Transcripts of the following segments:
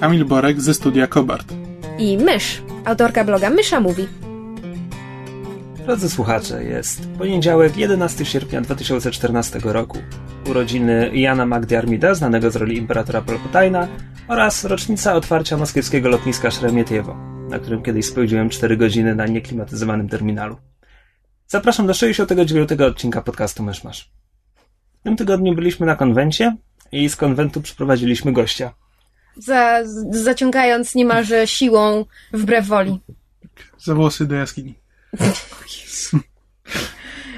Kamil Borek ze studia Kobart. i Mysz, autorka bloga Mysza Mówi. Drodzy słuchacze, jest poniedziałek 11 sierpnia 2014 roku. Urodziny Jana Magdy Armida, znanego z roli imperatora Palpatina oraz rocznica otwarcia moskiewskiego lotniska Szeremietiewo, na którym kiedyś spędziłem 4 godziny na nieklimatyzowanym terminalu. Zapraszam do 69 odcinka podcastu Myszmasz. W tym tygodniu byliśmy na konwencie i z konwentu przyprowadziliśmy gościa. Za, zaciągając niemalże siłą wbrew woli. Za włosy do jaskini.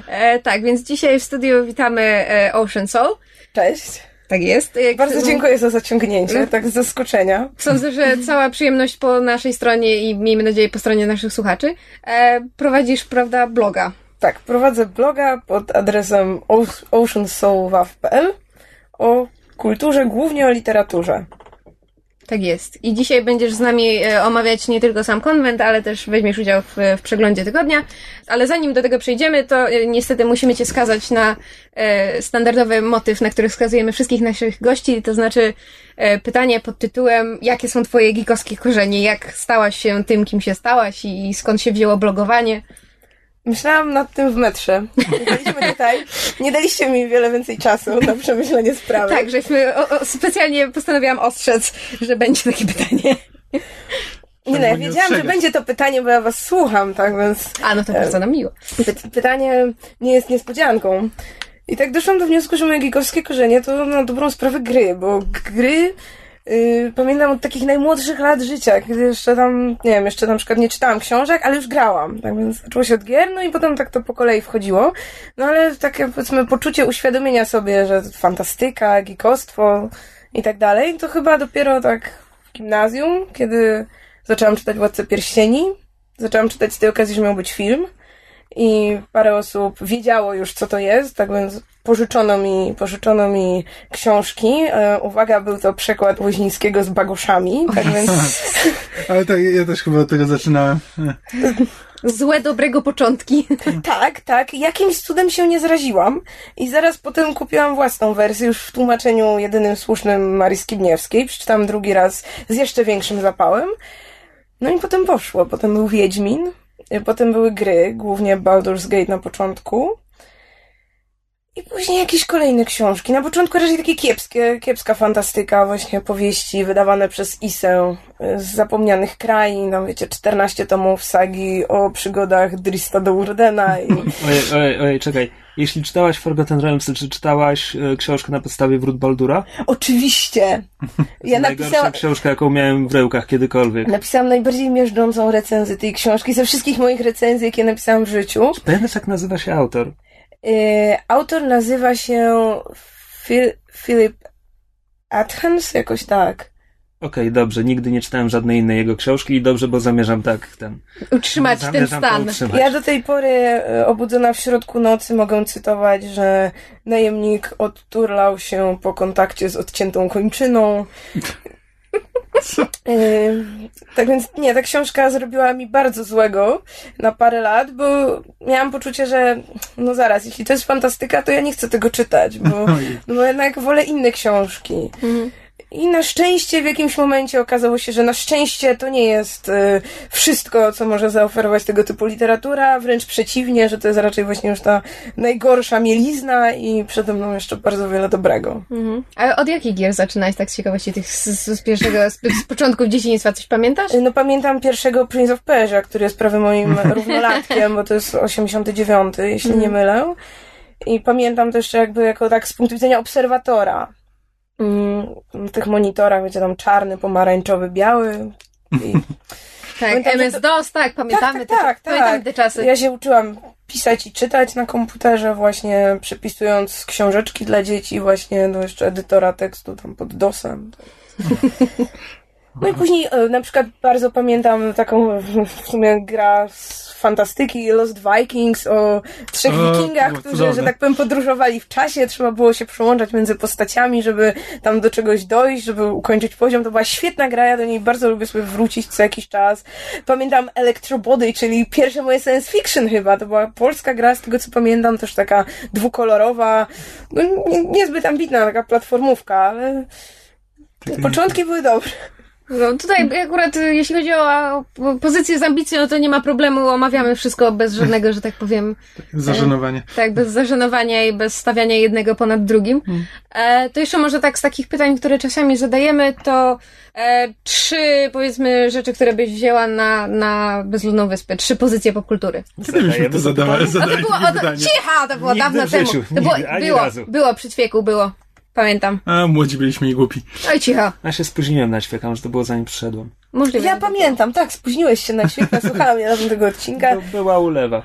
E, tak, więc dzisiaj w studiu witamy e, Ocean Soul. Cześć. Tak jest. E, Bardzo dziękuję za zaciągnięcie, tak z zaskoczenia. Sądzę, że cała przyjemność po naszej stronie i miejmy nadzieję po stronie naszych słuchaczy. E, prowadzisz, prawda, bloga. Tak, prowadzę bloga pod adresem oceansoulwaw.pl o kulturze, głównie o literaturze. Tak jest. I dzisiaj będziesz z nami e, omawiać nie tylko sam konwent, ale też weźmiesz udział w, w przeglądzie tygodnia. Ale zanim do tego przejdziemy, to e, niestety musimy Cię skazać na e, standardowy motyw, na który skazujemy wszystkich naszych gości, to znaczy pytanie pod tytułem jakie są Twoje gikowskie korzenie? Jak stałaś się tym, kim się stałaś i skąd się wzięło blogowanie? Myślałam nad tym w metrze. Byliśmy tutaj. Nie daliście mi wiele więcej czasu na przemyślenie sprawy. Tak, żeśmy o, o, specjalnie postanowiłam ostrzec, że będzie takie pytanie. Nie no, ja wiedziałam, że będzie to pytanie, bo ja was słucham, tak więc A, no to bardzo nam miło. py- pytanie nie jest niespodzianką. I tak doszłam do wniosku, że moje gigowskie korzenie to na dobrą sprawę gry, bo gry yy, pamiętam od takich najmłodszych lat życia, kiedy jeszcze tam, nie wiem, jeszcze na przykład nie czytałam książek, ale już grałam. Tak więc zaczęło się od gier, no i potem tak to po kolei wchodziło. No ale takie powiedzmy poczucie uświadomienia sobie, że fantastyka, gikostwo i tak dalej, to chyba dopiero tak w gimnazjum, kiedy zaczęłam czytać Władcę Pierścieni, zaczęłam czytać z tej okazji, że miał być film i parę osób wiedziało już, co to jest, tak więc pożyczono mi, pożyczono mi książki. E, uwaga, był to przekład Woźnickiego z Bagoszami, tak więc Ale tak, ja też chyba od tego zaczynałem. Złe, dobrego początki. tak, tak, jakimś cudem się nie zraziłam i zaraz potem kupiłam własną wersję już w tłumaczeniu jedynym słusznym Marii Skibniewskiej. Przeczytałam drugi raz z jeszcze większym zapałem. No i potem poszło. Potem był Wiedźmin, y, potem były gry, głównie Baldur's Gate na początku. I później jakieś kolejne książki. Na początku raczej takie kiepskie, kiepska fantastyka, właśnie powieści wydawane przez Isę y, z zapomnianych krain. Tam wiecie, 14 tomów sagi o przygodach Drista do Urdena i Ojej, ojej, ojej, czekaj. Jeśli czytałaś Forgotten Realms, czy czytałaś e, książkę na podstawie Wrót Baldura? Oczywiście! Ja Najgorsza napisałam, książka, jaką miałem w rękach kiedykolwiek. napisałam najbardziej miażdżącą recenzję tej książki ze wszystkich moich recenzji, jakie napisałam w życiu. Pamiętasz, jak nazywa się autor? Yy, autor nazywa się Phil, Philip Athens, jakoś tak. Okej, dobrze, nigdy nie czytałem żadnej innej jego książki i dobrze, bo zamierzam tak ten... Utrzymać ten stan. utrzymać. Ja do tej pory e, obudzona w środku nocy mogę cytować, że najemnik odturlał się po kontakcie z odciętą kończyną. Yy, tak więc nie, ta książka zrobiła mi bardzo złego na parę lat, bo miałam poczucie, że no zaraz, jeśli to jest fantastyka, to ja nie chcę tego czytać, bo, no bo jednak wolę inne książki. I na szczęście w jakimś momencie okazało się, że na szczęście to nie jest y, wszystko, co może zaoferować tego typu literatura, wręcz przeciwnie, że to jest raczej właśnie już ta najgorsza mielizna i przede mną jeszcze bardzo wiele dobrego. Mhm. A od jakich gier zaczynałeś tak z ciekawości tych z, z, pierwszego, z, z początków dzieciństwa? Coś pamiętasz? Y, No pamiętam pierwszego Prince of Persia, który jest prawie moim równolatkiem, bo to jest 89, jeśli nie mylę. I pamiętam to jeszcze jakby jako tak z punktu widzenia obserwatora. Mm, na tych monitorach, wiecie, tam czarny, pomarańczowy, biały. I Tak, Pamiętam, MS-DOS, tak, pamiętamy tak, tak, te, pamiętamy tak. te czasy. Ja się uczyłam pisać i czytać na komputerze, właśnie przepisując książeczki dla dzieci, właśnie do jeszcze edytora tekstu tam pod DOSem. No i później e, na przykład bardzo pamiętam taką w sumie gra z fantastyki Lost Vikings o trzech O, wikingach, którzy, cudowne. że tak powiem, podróżowali w czasie. Trzeba było się przełączać między postaciami, żeby tam do czegoś dojść, żeby ukończyć poziom. To była świetna gra, ja do niej bardzo lubię sobie wrócić co jakiś czas. Pamiętam Electrobody, czyli pierwsze moje science fiction chyba. To była polska gra, z tego co pamiętam, też taka dwukolorowa, no, nie, niezbyt ambitna, taka platformówka, ale początki były dobre. No, tutaj akurat y, jeśli chodzi o, pozycję z ambicją, no to nie ma problemu, omawiamy wszystko bez żadnego, że tak powiem, Zażenowanie. tak, bez zażenowania i bez stawiania jednego ponad drugim. E, to jeszcze może tak z takich pytań, które czasami zadajemy, to e, trzy, powiedzmy, rzeczy, które byś wzięła na, na bezludną wyspę. Trzy pozycje popkultury. Kiedy byśmy to zadawali? A to zadali było, o, to, cicha, to było Nigdy dawno w temu. to było, nigdy, ani było, razu. było, przy ćwieku, było. Pamiętam. A, młodzi byliśmy i głupi. Oj, cicho. Ja się spóźniłem na ćwieka, że to było zanim przyszedłem. Możliwe. Ja pamiętam, tak, spóźniłeś się na świetnie, słuchałam ja tego odcinka. To była ulewa.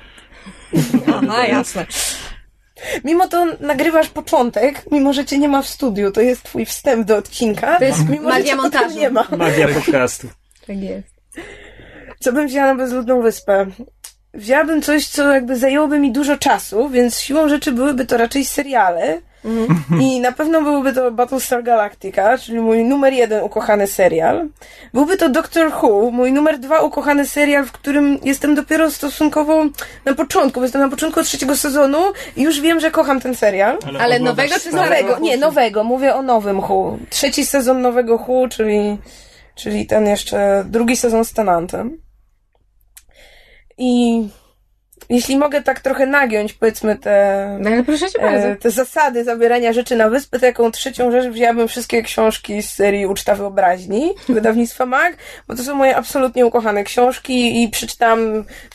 Aha, jasne. Mimo to nagrywasz początek, mimo że cię nie ma w studiu, to jest twój wstęp do odcinka. To jest mimo, że magia montażu. nie ma. Magia podcastu. Tak jest. Co bym wzięła na bezludną wyspę? Wzięłabym coś, co jakby zajęłoby mi dużo czasu, więc siłą rzeczy byłyby to raczej seriale. I na pewno byłby to Battlestar Galactica, czyli mój numer jeden ukochany serial. Byłby to Doctor Who, mój numer dwa ukochany serial, w którym jestem dopiero stosunkowo na początku, bo jestem na początku trzeciego sezonu i już wiem, że kocham ten serial. Ale oglądasz nowego czy starego? Nowego, nie, nowego, mówię o nowym Who. Trzeci sezon nowego Who, czyli, czyli ten jeszcze drugi sezon z Tenantem. I jeśli mogę tak trochę nagiąć, powiedzmy, te, No ale proszę cię bardzo. e, te zasady zabierania rzeczy na wyspę, to jaką trzecią rzecz wzięłabym wszystkie książki z serii Uczta Wyobraźni wydawnictwa MAG, bo to są moje absolutnie ukochane książki i przeczytałam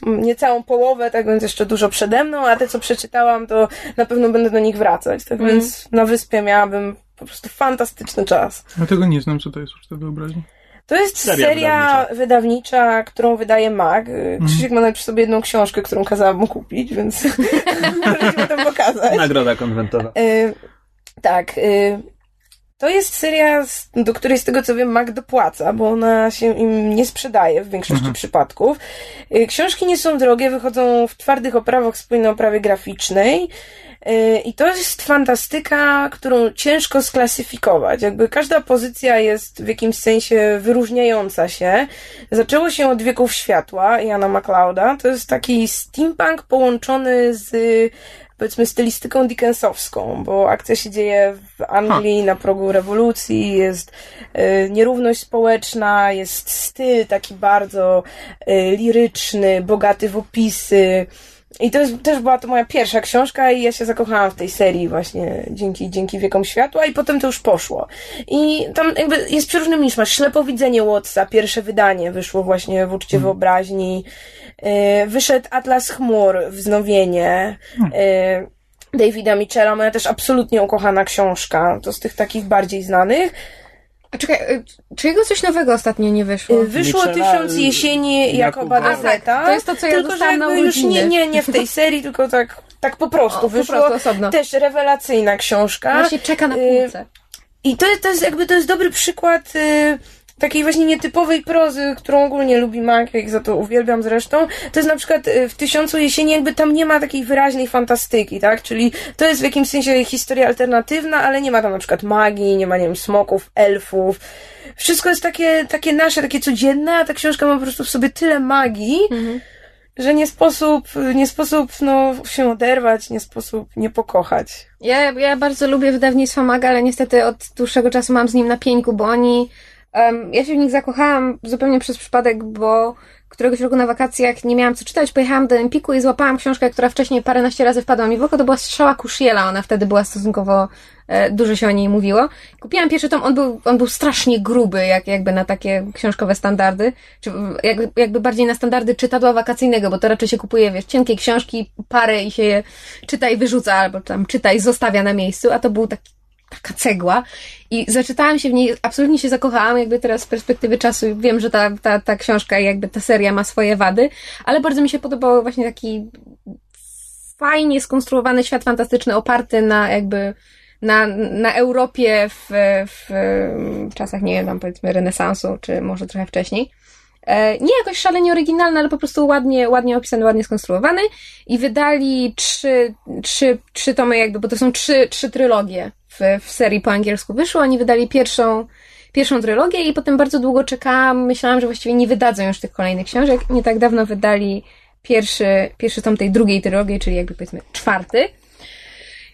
mm, niecałą połowę, tak więc jeszcze dużo przede mną, a te, co przeczytałam, to na pewno będę do nich wracać. Tak Mhm. więc na wyspie miałabym po prostu fantastyczny czas. Ja tego nie znam, co to jest uczta wyobraźni. To jest Seria seria, wydawnicza. którą wydaje MAG. Krzysiek ma nawet przy sobie jedną książkę, którą kazałam mu kupić, więc możecie potem pokazać. Nagroda konwentowa. Y, tak. y, to jest seria, do której z tego co wiem Mac dopłaca, bo ona się im nie sprzedaje w większości przypadków. Y, Książki nie są drogie, wychodzą w twardych oprawach z płynnej oprawy graficznej. Y, I to jest fantastyka, którą ciężko sklasyfikować. Jakby każda pozycja jest w jakimś sensie wyróżniająca się. Zaczęło się od wieków światła Jana MacLeoda. To jest taki steampunk połączony z powiedzmy stylistyką dickensowską, bo akcja się dzieje w Anglii na progu rewolucji, jest y, nierówność społeczna, jest styl taki bardzo y, liryczny, bogaty w opisy. I to jest, też była to moja pierwsza książka i ja się zakochałam w tej serii właśnie dzięki, dzięki Wiekom Światła i potem to już poszło. I tam jakby jest przeróżny miszmasz. Ślepowidzenie Watsa, pierwsze wydanie wyszło właśnie w Uczcie Wyobraźni. Yy, wyszedł Atlas Chmur, wznowienie. Yy, Davida Mitchella, moja też absolutnie ukochana książka. To z tych takich bardziej znanych. A czekaj, y, czy jego coś nowego ostatnio nie wyszło? Yy, Wyszło Michela, Tysiąc Jesieni Jakoba Jakuba. Dazeta. To jest to, co ja tylko, że dostałam na jakby już nie, nie, nie w tej serii, tylko tak, tak po prostu O, po wyszło. prostu osobno. Też rewelacyjna książka. Właśnie czeka na półce. I to, jest- to jest jakby to jest dobry przykład y, takiej właśnie nietypowej prozy, którą ogólnie lubi Mac, jak za to uwielbiam zresztą. To jest na przykład y, w Tysiącu Jesieni jakby tam nie ma takiej wyraźnej fantastyki, tak? Czyli to jest w jakimś sensie historia alternatywna, ale nie ma tam na przykład magii, nie ma, nie wiem, smoków, elfów. Wszystko jest takie, takie nasze, takie codzienne, a ta książka ma po prostu w sobie tyle magii, że nie sposób, nie sposób no, się oderwać, nie sposób nie pokochać. Ja, ja bardzo lubię wydawnictwo Maga, ale niestety od dłuższego czasu mam z nim napięku, bo oni. Em, ja się w nich zakochałam zupełnie przez przypadek, bo któregoś roku na wakacjach nie miałam co czytać, pojechałam do Empiku i złapałam książkę, która wcześniej paręnaście razy wpadła mi w oko, to była Strzała Kusziela, ona wtedy była stosunkowo, e, dużo się o niej mówiło. Kupiłam pierwszy tom, on był, on był strasznie gruby, jak, jakby na takie książkowe standardy, czy jakby, jakby bardziej na standardy czytadła wakacyjnego, bo to raczej się kupuje, wiesz, cienkie książki, parę i się je czyta i wyrzuca, albo tam czyta i zostawia na miejscu, a to był taki taka cegła. I zaczytałam się w niej, absolutnie się zakochałam, jakby teraz z perspektywy czasu wiem, że ta, ta, ta książka i jakby ta seria ma swoje wady, ale bardzo mi się podobał właśnie taki fajnie skonstruowany świat fantastyczny, oparty na jakby na, na Europie w, w czasach, nie wiem, tam powiedzmy renesansu, czy może trochę wcześniej. E, nie jakoś szalenie oryginalny, ale po prostu ładnie, ładnie opisany, ładnie skonstruowany. I wydali trzy, trzy, trzy tomy jakby, bo to są trzy, trzy trylogie w, w serii po angielsku wyszło. Oni wydali pierwszą, pierwszą trylogię i potem bardzo długo czekałam. Myślałam, że właściwie nie wydadzą już tych kolejnych książek. Nie tak dawno wydali pierwszy, pierwszy tom tej drugiej trylogii, czyli jakby powiedzmy czwarty.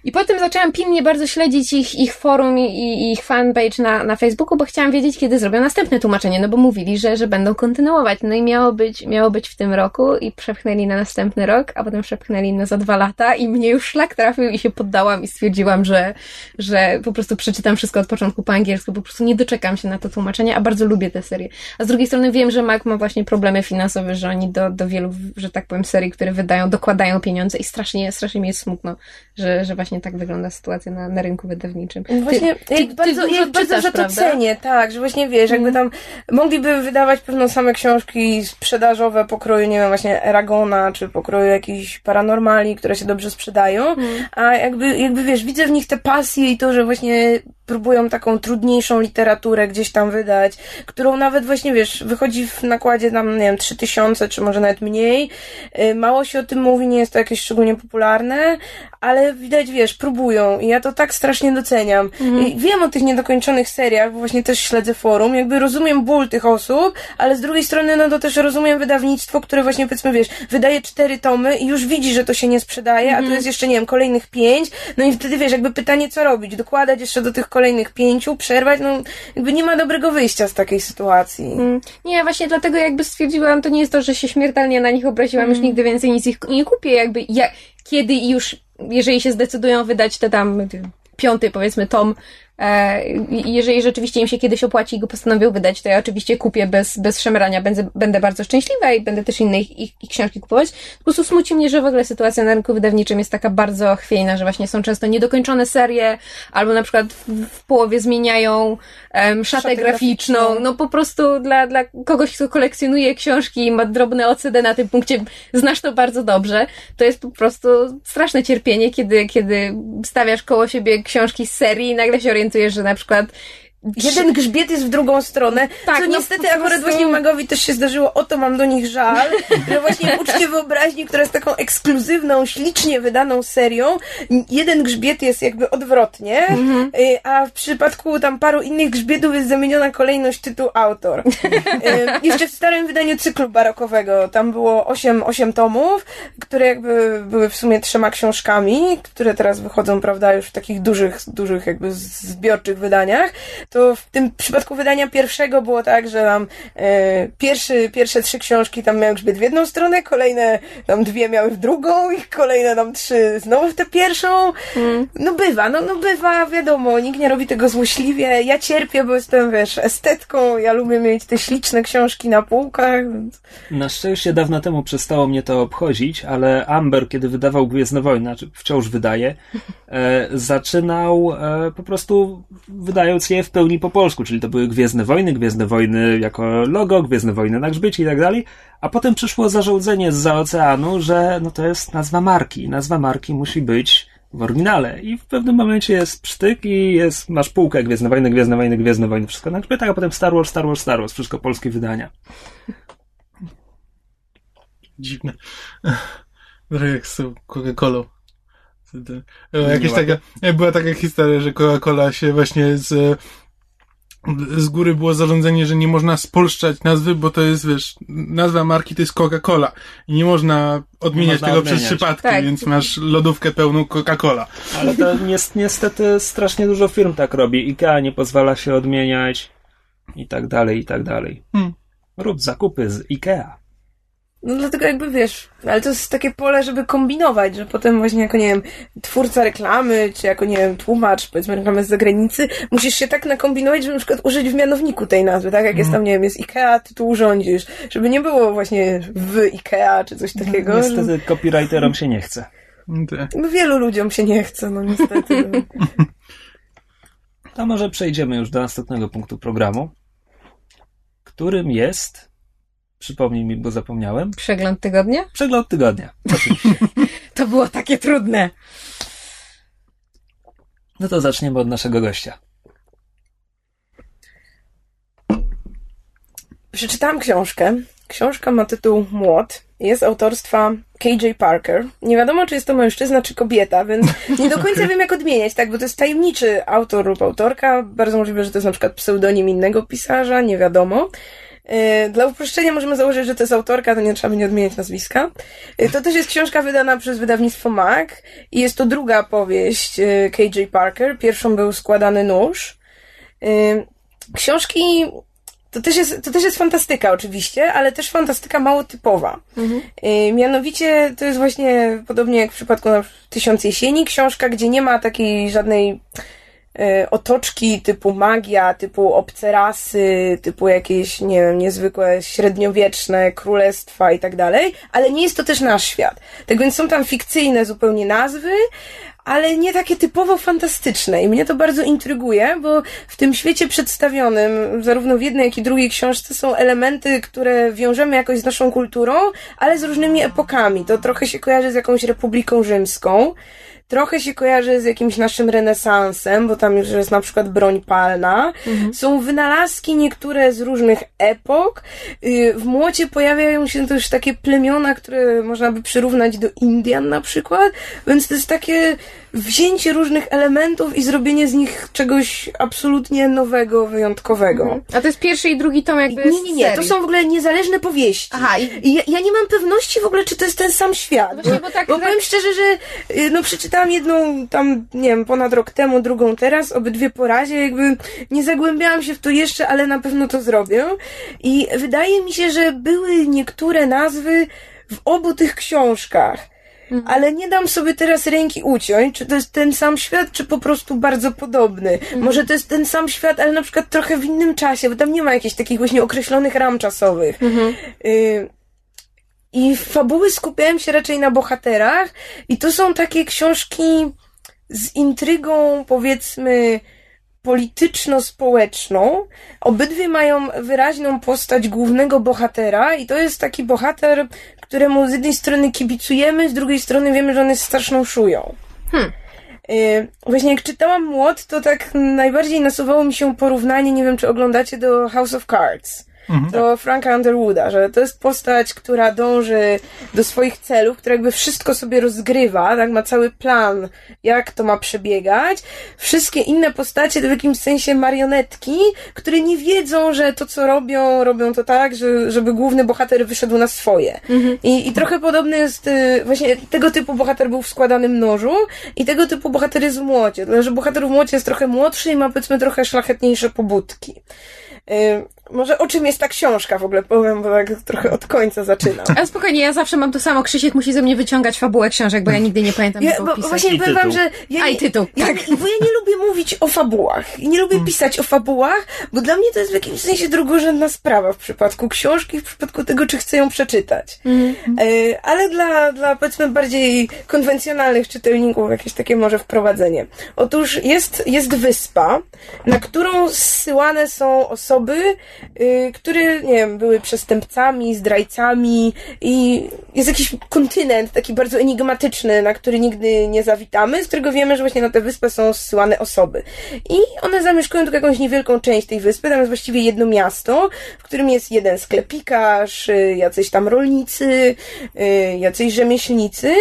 I potem zaczęłam pilnie bardzo śledzić ich, ich forum i, ich fanpage na, na Facebooku, bo chciałam wiedzieć, kiedy zrobią następne tłumaczenie, no bo mówili, że, że będą kontynuować. No i miało być, miało być w tym roku i przepchnęli na następny rok, a potem przepchnęli na za dwa lata i mnie już szlak trafił i się poddałam i stwierdziłam, że, że po prostu przeczytam wszystko od początku po angielsku, po prostu nie doczekam się na to tłumaczenie, a bardzo lubię tę serię. A z drugiej strony wiem, że Mac ma właśnie problemy finansowe, że oni do, do wielu, że tak powiem, serii, które wydają, dokładają pieniądze i strasznie, strasznie mi jest smutno, że, że właśnie tak wygląda sytuacja na, na rynku wydawniczym. Właśnie, ty, ty, bardzo, ty ja ich bardzo za to cenię, tak, że właśnie wiesz, jakby tam mogliby wydawać pewno same książki sprzedażowe pokroju, nie wiem, właśnie Eragona, czy pokroju jakichś paranormali, które się dobrze sprzedają, a jakby, jakby wiesz, widzę w nich te pasje i to, że właśnie próbują taką trudniejszą literaturę gdzieś tam wydać, którą nawet właśnie, wiesz, wychodzi w nakładzie tam, nie wiem, 3000, czy może nawet mniej. Y, Mało się o tym mówi, nie jest to jakieś szczególnie popularne, ale widać, wiesz, próbują i ja to tak strasznie doceniam. I wiem o tych niedokończonych seriach, bo właśnie też śledzę forum, jakby rozumiem ból tych osób, ale z drugiej strony, no to też rozumiem wydawnictwo, które właśnie, powiedzmy, wiesz, wydaje cztery tomy i już widzi, że to się nie sprzedaje, a tu jest jeszcze, nie wiem, kolejnych pięć, no i wtedy, wiesz, jakby pytanie, co robić? Dokładać jeszcze do tych kolejnych pięciu, przerwać, no jakby nie ma dobrego wyjścia z takiej sytuacji. Mm, Nie, właśnie dlatego jakby stwierdziłam, to nie jest to, że się śmiertelnie na nich obraziłam, już nigdy więcej nic ich nie kupię, jakby ja, kiedy już, jeżeli się zdecydują wydać te tam piąty, powiedzmy, tom, jeżeli rzeczywiście im się kiedyś opłaci i go postanowią wydać, to ja oczywiście kupię bez, bez szemrania, będę, będę bardzo szczęśliwa i będę też inne ich, ich, ich książki kupować. Po prostu smuci mnie, że w ogóle sytuacja na rynku wydawniczym jest taka bardzo chwiejna, że właśnie są często niedokończone serie, albo na przykład w, w połowie zmieniają em, szatę, Szatę graficzną. graficzną. No po prostu dla, dla kogoś, kto kolekcjonuje książki i ma drobne OCD na tym punkcie, znasz to bardzo dobrze, to jest po prostu straszne cierpienie, kiedy, kiedy stawiasz koło siebie książki z serii i nagle się orientujesz, że na przykład Jeden grzbiet jest w drugą stronę, Tak, co no niestety akurat właśnie Magowi też się zdarzyło, o to mam do nich żal, że właśnie w Uczcie Wyobraźni, która jest taką ekskluzywną, ślicznie wydaną serią, jeden grzbiet jest jakby odwrotnie, Mhm. y, a w przypadku tam paru innych grzbietów jest zamieniona kolejność tytuł autor. Y, Jeszcze w starym wydaniu cyklu barokowego, tam było osiem, osiem tomów, które jakby były w sumie trzema książkami, które teraz wychodzą, prawda, już w takich dużych, dużych jakby zbiorczych wydaniach, to w tym przypadku wydania pierwszego było tak, że tam e, pierwszy, pierwsze trzy książki tam miały grzbiet w jedną stronę, kolejne tam dwie miały w drugą i kolejne tam trzy znowu w tę pierwszą. No bywa, no, no bywa, wiadomo, nikt nie robi tego złośliwie. Ja cierpię, bo jestem, wiesz, estetką, ja lubię mieć te śliczne książki na półkach, więc... Na szczęście dawno temu przestało mnie to obchodzić, ale Amber, kiedy wydawał Gwiezdne Wojny, znaczy wciąż wydaje, e, zaczynał e, po prostu wydając je w pełni po polsku, czyli to były Gwiezdne Wojny, Gwiezdne Wojny jako logo, Gwiezdne Wojny na grzbiecie i tak dalej, a potem przyszło zarządzenie z oceanu, że no to jest nazwa marki. Nazwa marki musi być w oryginale. I w pewnym momencie jest psztyk i jest, masz półkę Gwiezdne Wojny, Gwiezdne Wojny, Gwiezdne Wojny, wszystko na grzbietach, a potem Star Wars, Star Wars, Star Wars, wszystko polskie wydania. Dziwne. Trochę jak z Coca-Colą. Jakieś taka, była taka historia, że Coca-Cola się właśnie z, z góry było zarządzenie, że nie można spolszczać nazwy, bo to jest, wiesz, nazwa marki to jest Coca-Cola i nie można odmieniać można tego odmieniać. przez przypadki, Tak. więc masz lodówkę pełną Coca-Cola. Ale to nies- niestety strasznie dużo firm tak robi. IKEA nie pozwala się odmieniać i tak dalej, i tak dalej. Hmm. Rób zakupy z IKEA. No dlatego jakby wiesz, ale to jest takie pole, żeby kombinować, że potem właśnie jako, nie wiem, twórca reklamy, czy jako, nie wiem, tłumacz, powiedzmy reklamy z zagranicy, musisz się tak nakombinować, żeby na przykład użyć w mianowniku tej nazwy, tak? Jak jest tam, nie wiem, jest IKEA, ty tu urządzisz, żeby nie było właśnie w IKEA, czy coś takiego. Niestety copywriterom się nie chce. No wielu ludziom się nie chce, no niestety. To może przejdziemy już do następnego punktu programu, którym jest, przypomnij mi, bo zapomniałem, przegląd tygodnia? przegląd tygodnia. Oczywiście. To było takie trudne. No to zaczniemy od naszego gościa. Przeczytałam książkę. Książka ma tytuł Młot. Jest autorstwa KJ Parker. Nie wiadomo, czy jest to mężczyzna, czy kobieta, więc nie do końca wiem, jak odmieniać, tak, bo to jest tajemniczy autor lub autorka. Bardzo możliwe, że to jest na przykład pseudonim innego pisarza, nie wiadomo. E, Dla uproszczenia możemy założyć, że to jest autorka, to nie trzeba będzie odmieniać nazwiska. E, To też jest książka wydana przez wydawnictwo MAC i jest to druga powieść e, KJ Parker. Pierwszą był Składany Nóż. Książki to też, jest, to też jest fantastyka oczywiście, ale też fantastyka mało typowa. Y, mianowicie to jest właśnie, podobnie jak w przypadku na Tysiąc Jesieni, książka, gdzie nie ma takiej żadnej otoczki typu magia, typu obce rasy, typu jakieś, nie wiem, niezwykłe średniowieczne królestwa i tak dalej, ale nie jest to też nasz świat. Tak więc są tam fikcyjne zupełnie nazwy, ale nie takie typowo fantastyczne. I mnie to bardzo intryguje, bo w tym świecie przedstawionym, zarówno w jednej, jak i drugiej książce, są elementy, które wiążemy jakoś z naszą kulturą, ale z różnymi epokami. To trochę się kojarzy z jakąś Republiką Rzymską. Trochę się kojarzy z jakimś naszym renesansem, bo tam już jest na przykład broń palna. Są wynalazki niektóre z różnych epok. Y, W młocie pojawiają się też takie plemiona, które można by przyrównać do Indian na przykład. Więc to jest takie wzięcie różnych elementów i zrobienie z nich czegoś absolutnie nowego, wyjątkowego. A to jest pierwszy i drugi tom jakby Nie, nie, nie. To serii. są w ogóle niezależne powieści. Aha, i- ja, ja nie mam pewności w ogóle, czy to jest ten sam świat. Właśnie, bo tak- bo tak- powiem szczerze, że y, no przeczytałam jedną tam, nie wiem, ponad rok temu, drugą teraz, obydwie po razie, jakby nie zagłębiałam się w to jeszcze, ale na pewno to zrobię. I wydaje mi się, że były niektóre nazwy w obu tych książkach. Ale nie dam sobie teraz ręki uciąć, czy to jest ten sam świat, czy po prostu bardzo podobny. Może to jest ten sam świat, ale na przykład trochę w innym czasie, bo tam nie ma jakichś takich właśnie określonych ram czasowych. Y, I fabuły skupiałem się raczej na bohaterach, i to są takie książki z intrygą, powiedzmy, polityczno-społeczną. Obydwie mają wyraźną postać głównego bohatera i to jest taki bohater, któremu z jednej strony kibicujemy, z drugiej strony wiemy, że on jest straszną szują. Y, Właśnie jak czytałam Młot, to tak najbardziej nasuwało mi się porównanie, nie wiem czy oglądacie, do House of Cards. Do Franka Underwooda, że to jest postać, która dąży do swoich celów, która jakby wszystko sobie rozgrywa, tak, ma cały plan, jak to ma przebiegać. Wszystkie inne postacie to w jakimś sensie marionetki, które nie wiedzą, że to co robią, robią to tak, że, żeby główny bohater wyszedł na swoje. I, I trochę podobny jest, y, właśnie tego typu bohater był w składanym nożu i tego typu bohater jest w młocie. Dlatego, że bohater w młocie jest trochę młodszy i ma powiedzmy trochę szlachetniejsze pobudki. Może o czym jest ta książka w ogóle powiem, bo tak trochę od końca zaczynam. Ale spokojnie, ja zawsze mam to samo. Krzysiek musi ze mnie wyciągać fabułę książek, bo ja nigdy nie pamiętam, Ja, bo, go opisać. właśnie I powiem wam, tytuł. że ja A, nie, i tytuł, ja, tak. Bo ja nie lubię mówić o fabułach i nie lubię pisać o fabułach, bo dla mnie to jest w jakimś sensie drugorzędna sprawa w przypadku książki, w przypadku tego, czy chcę ją przeczytać. E, ale dla, dla powiedzmy bardziej konwencjonalnych czytelników jakieś takie może wprowadzenie. Otóż jest, jest wyspa, na którą zsyłane są osoby, y, które, nie wiem, były przestępcami, zdrajcami i jest jakiś kontynent taki bardzo enigmatyczny, na który nigdy nie zawitamy, z którego wiemy, że właśnie na tę wyspę są zsyłane osoby. I one zamieszkują tylko jakąś niewielką część tej wyspy, tam jest właściwie jedno miasto, w którym jest jeden sklepikarz, y, jacyś tam rolnicy, y, jacyś rzemieślnicy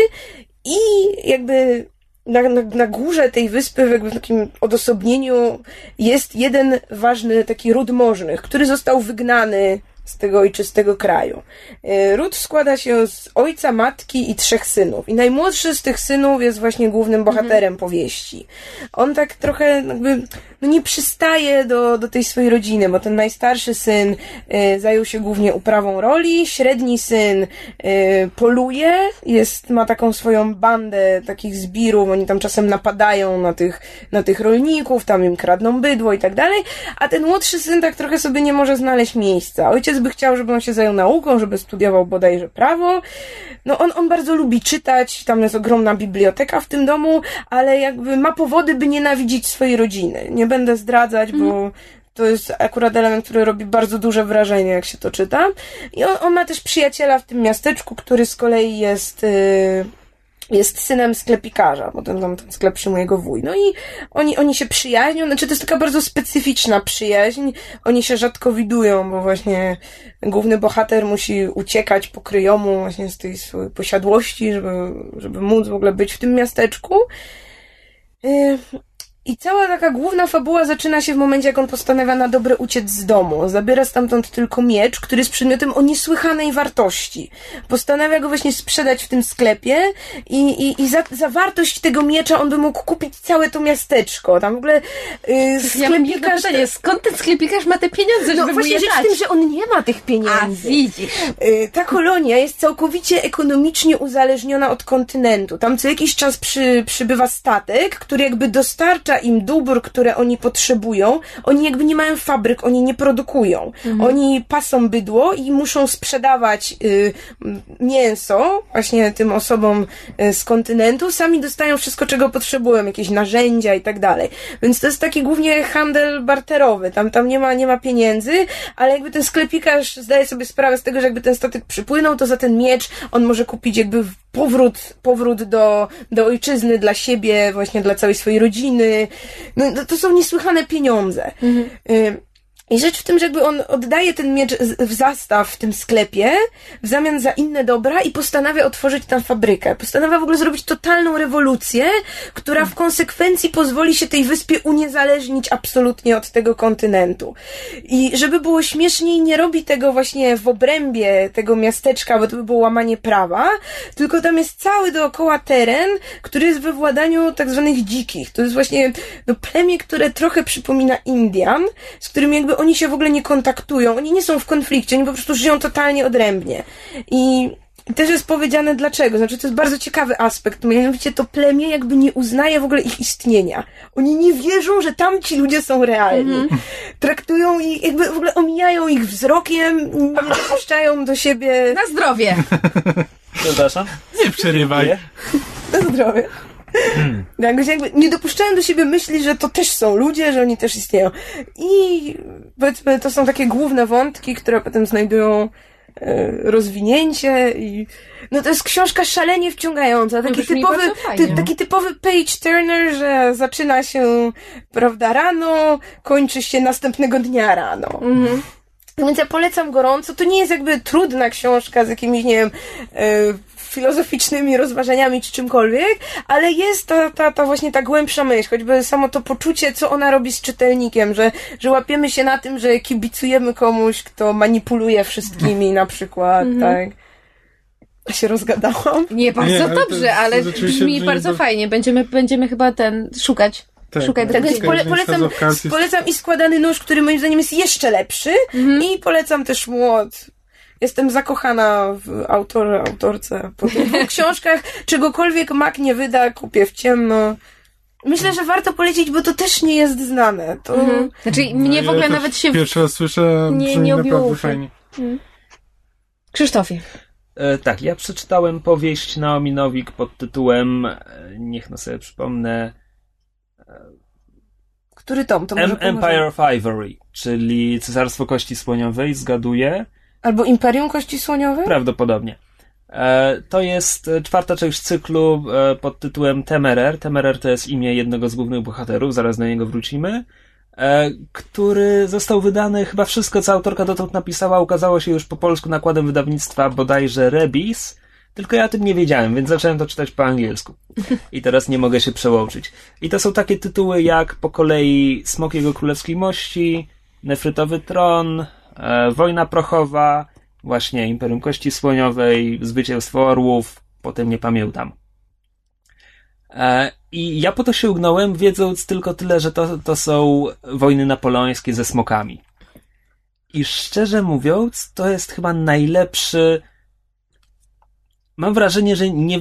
i jakby na, na, na górze tej wyspy, w jakby w takim odosobnieniu, jest jeden ważny taki ród możnych, który został wygnany z tego ojczystego kraju. E, Ród składa się z ojca, matki i trzech synów. I najmłodszy z tych synów jest właśnie głównym bohaterem powieści. On tak trochę jakby no nie przystaje do, do tej swojej rodziny, bo ten najstarszy syn e, zajął się głównie uprawą roli, średni syn e, poluje, jest, ma taką swoją bandę takich zbirów, oni tam czasem napadają na tych, na tych rolników, tam im kradną bydło i tak dalej, a ten młodszy syn tak trochę sobie nie może znaleźć miejsca. Ojciec by chciał, żeby on się zajął nauką, żeby studiował bodajże prawo. No on, on bardzo lubi czytać, tam jest ogromna biblioteka w tym domu, ale jakby ma powody, by nienawidzić swojej rodziny. Nie będę zdradzać, bo to jest akurat element, który robi bardzo duże wrażenie, jak się to czyta. I on, on ma też przyjaciela w tym miasteczku, który z kolei jest... Yy, jest synem sklepikarza, bo ten, ten sklep przyjmuje jego wuj. No i oni, oni się przyjaźnią, znaczy to jest taka bardzo specyficzna przyjaźń. Oni się rzadko widują, bo właśnie główny bohater musi uciekać po kryjomu właśnie z tej swojej posiadłości, żeby, żeby móc w ogóle być w tym miasteczku. Y, i cała taka główna fabuła zaczyna się w momencie, jak on postanawia na dobre uciec z domu. Zabiera stamtąd tylko miecz, który jest przedmiotem o niesłychanej wartości. Postanawia go właśnie sprzedać w tym sklepie i, i, i za, za wartość tego miecza on by mógł kupić całe to miasteczko. Tam w ogóle yy, sklepikarz... Ja skąd ten sklepikarz ma te pieniądze, no, żeby właśnie rzecz tym, że on nie ma tych pieniędzy. A, widzisz. Yy, ta kolonia jest całkowicie ekonomicznie uzależniona od kontynentu. Tam co jakiś czas przy, przybywa statek, który jakby dostarcza dostarcza im dóbr, które oni potrzebują, oni jakby nie mają fabryk, oni nie produkują. Mhm. Oni pasą bydło i muszą sprzedawać y, mięso właśnie tym osobom y, z kontynentu, sami dostają wszystko, czego potrzebują, jakieś narzędzia i tak dalej. Więc to jest taki głównie handel barterowy. Tam, tam nie ma, nie ma pieniędzy, ale jakby ten sklepikarz zdaje sobie sprawę z tego, że jakby ten statek przypłynął, to za ten miecz on może kupić jakby powrót, powrót do, do ojczyzny dla siebie, właśnie dla całej swojej rodziny, no, to są niesłychane pieniądze. Mhm. Y i rzecz w tym, że jakby on oddaje ten miecz w zastaw w tym sklepie w zamian za inne dobra i postanawia otworzyć tam fabrykę. Postanawia w ogóle zrobić totalną rewolucję, która w konsekwencji pozwoli się tej wyspie uniezależnić absolutnie od tego kontynentu. I żeby było śmieszniej, nie robi tego właśnie w obrębie tego miasteczka, bo to by było łamanie prawa, tylko tam jest cały dookoła teren, który jest we władaniu tak zwanych dzikich. To jest właśnie no, plemię, które trochę przypomina Indian, z którymi jakby oni się w ogóle nie kontaktują, oni nie są w konflikcie, oni po prostu żyją totalnie odrębnie. I też jest powiedziane dlaczego. Znaczy, to jest bardzo ciekawy aspekt. Mianowicie to plemię jakby nie uznaje w ogóle ich istnienia. Oni nie wierzą, że tamci ludzie są realni. Mm -hmm. Traktują ich, jakby w ogóle omijają ich wzrokiem, nie dopuszczają do siebie. Na zdrowie! Przepraszam. Nie przerywaj. Na zdrowie. Tak, jakby nie dopuszczają do siebie myśli, że to też są ludzie, że oni też istnieją. I powiedzmy, to są takie główne wątki, które potem znajdują e, rozwinięcie i no to jest książka szalenie wciągająca, taki no typowy, ty, taki typowy page turner, że zaczyna się, prawda, rano, kończy się następnego dnia rano. Mhm. Więc ja polecam gorąco. To nie jest jakby trudna książka z jakimiś, nie wiem, e, filozoficznymi rozważaniami czy czymkolwiek, ale jest ta, ta, ta właśnie ta głębsza myśl, choćby samo to poczucie, co ona robi z czytelnikiem, że, że łapiemy się na tym, że kibicujemy komuś, kto manipuluje wszystkimi na przykład, mhm. tak. Się rozgadałam. Nie, bardzo nie, ale dobrze, ale brzmi bardzo to... fajnie. Będziemy, będziemy chyba ten szukać. Tak, Szukaj tak, więc pole, polecam, polecam i składany nóż, który moim zdaniem jest jeszcze lepszy mhm. i polecam też młot Jestem zakochana w autorze, autorce. Po tych dwóch książkach czegokolwiek Mac nie wyda, kupię w ciemno. Myślę, że warto polecić, bo to też nie jest znane. To... Mhm. Znaczy, mnie no, w ogóle ja nawet się... Pierwszy raz słyszę, nie, nie naprawdę fajnie. Mhm. Krzysztofie. E, tak, ja przeczytałem powieść Naomi Nowik pod tytułem, e, niech no sobie przypomnę... Który tom? To Empire of Ivory, czyli Cesarstwo Kości Słoniowej, zgaduję. Albo Imperium Kości Słoniowej? Prawdopodobnie. E, to jest czwarta część cyklu e, pod tytułem Temerer. Temerer to jest imię jednego z głównych bohaterów, zaraz do niego wrócimy. E, który został wydany, chyba wszystko, co autorka dotąd napisała, ukazało się już po polsku nakładem wydawnictwa bodajże Rebis. Tylko ja o tym nie wiedziałem, więc zacząłem to czytać po angielsku. I teraz nie mogę się przełączyć. I to są takie tytuły jak po kolei Smok jego królewskiej mości, Nefrytowy tron, wojna prochowa, właśnie Imperium Kości Słoniowej, zwycięstwo orłów, potem nie pamiętam. E, I ja po to się ugnąłem, wiedząc tylko tyle, że to, to są wojny napoleońskie ze smokami. I szczerze mówiąc, to jest chyba najlepszy. Mam wrażenie, że nie,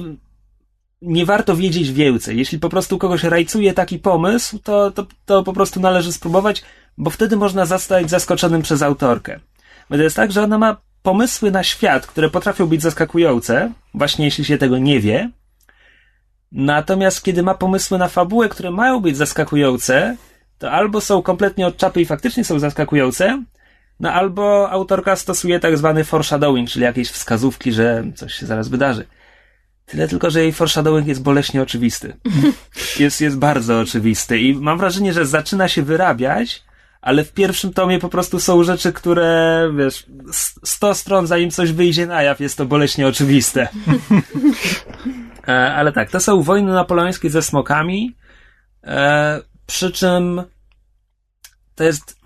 nie warto wiedzieć więcej. Jeśli po prostu kogoś rajcuje taki pomysł, to, to, to po prostu należy spróbować, bo wtedy można zostać zaskoczonym przez autorkę. Bo to jest tak, że ona ma pomysły na świat, które potrafią być zaskakujące, właśnie jeśli się tego nie wie. Natomiast kiedy ma pomysły na fabułę, które mają być zaskakujące, to albo są kompletnie od czapy i faktycznie są zaskakujące, no albo autorka stosuje tak zwany foreshadowing, czyli jakieś wskazówki, że coś się zaraz wydarzy. Tyle tylko, że jej foreshadowing jest boleśnie oczywisty. Jest, jest bardzo oczywisty i mam wrażenie, że zaczyna się wyrabiać, ale w pierwszym tomie po prostu są rzeczy, które, wiesz, s- sto stron zanim coś wyjdzie na jaw, jest to boleśnie oczywiste. e, ale tak, to są wojny napoleońskie ze smokami, e, przy czym to jest,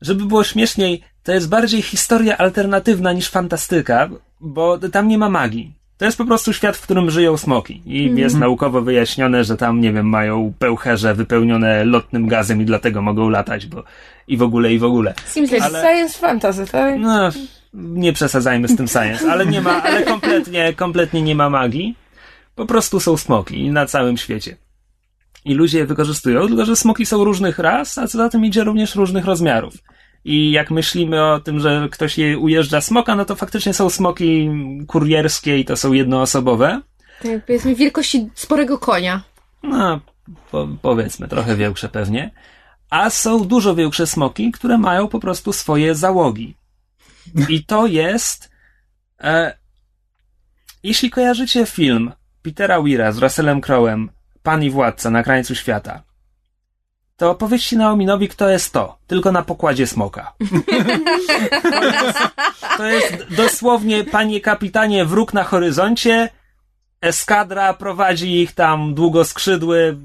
żeby było śmieszniej, to jest bardziej historia alternatywna niż fantastyka, bo tam nie ma magii. To jest po prostu świat, w którym żyją smoki. I jest naukowo wyjaśnione, że tam, nie wiem, mają pełcherze wypełnione lotnym gazem i dlatego mogą latać, bo i w ogóle, i w ogóle. Seems like Ale- Science fantasy, tak? No, nie przesadzajmy z tym science, ale nie ma, ale kompletnie, kompletnie nie ma magii. Po prostu są smoki na całym świecie. I ludzie je wykorzystują, tylko że smoki są różnych ras, a co za tym idzie również różnych rozmiarów. I jak myślimy o tym, że ktoś je ujeżdża smoka, no to faktycznie są smoki kurierskie i to są jednoosobowe. Tak, powiedzmy wielkości sporego konia. No, po, powiedzmy, trochę większe pewnie. A są dużo większe smoki, które mają po prostu swoje załogi. I to jest. E, jeśli kojarzycie film Petera Weira z Russellem Crowem, Pan i Władca na krańcu świata, to powiedzcie Naominowi, kto jest to, tylko na pokładzie smoka. To jest, to jest dosłownie, panie kapitanie, wróg na horyzoncie, eskadra prowadzi ich tam długoskrzydły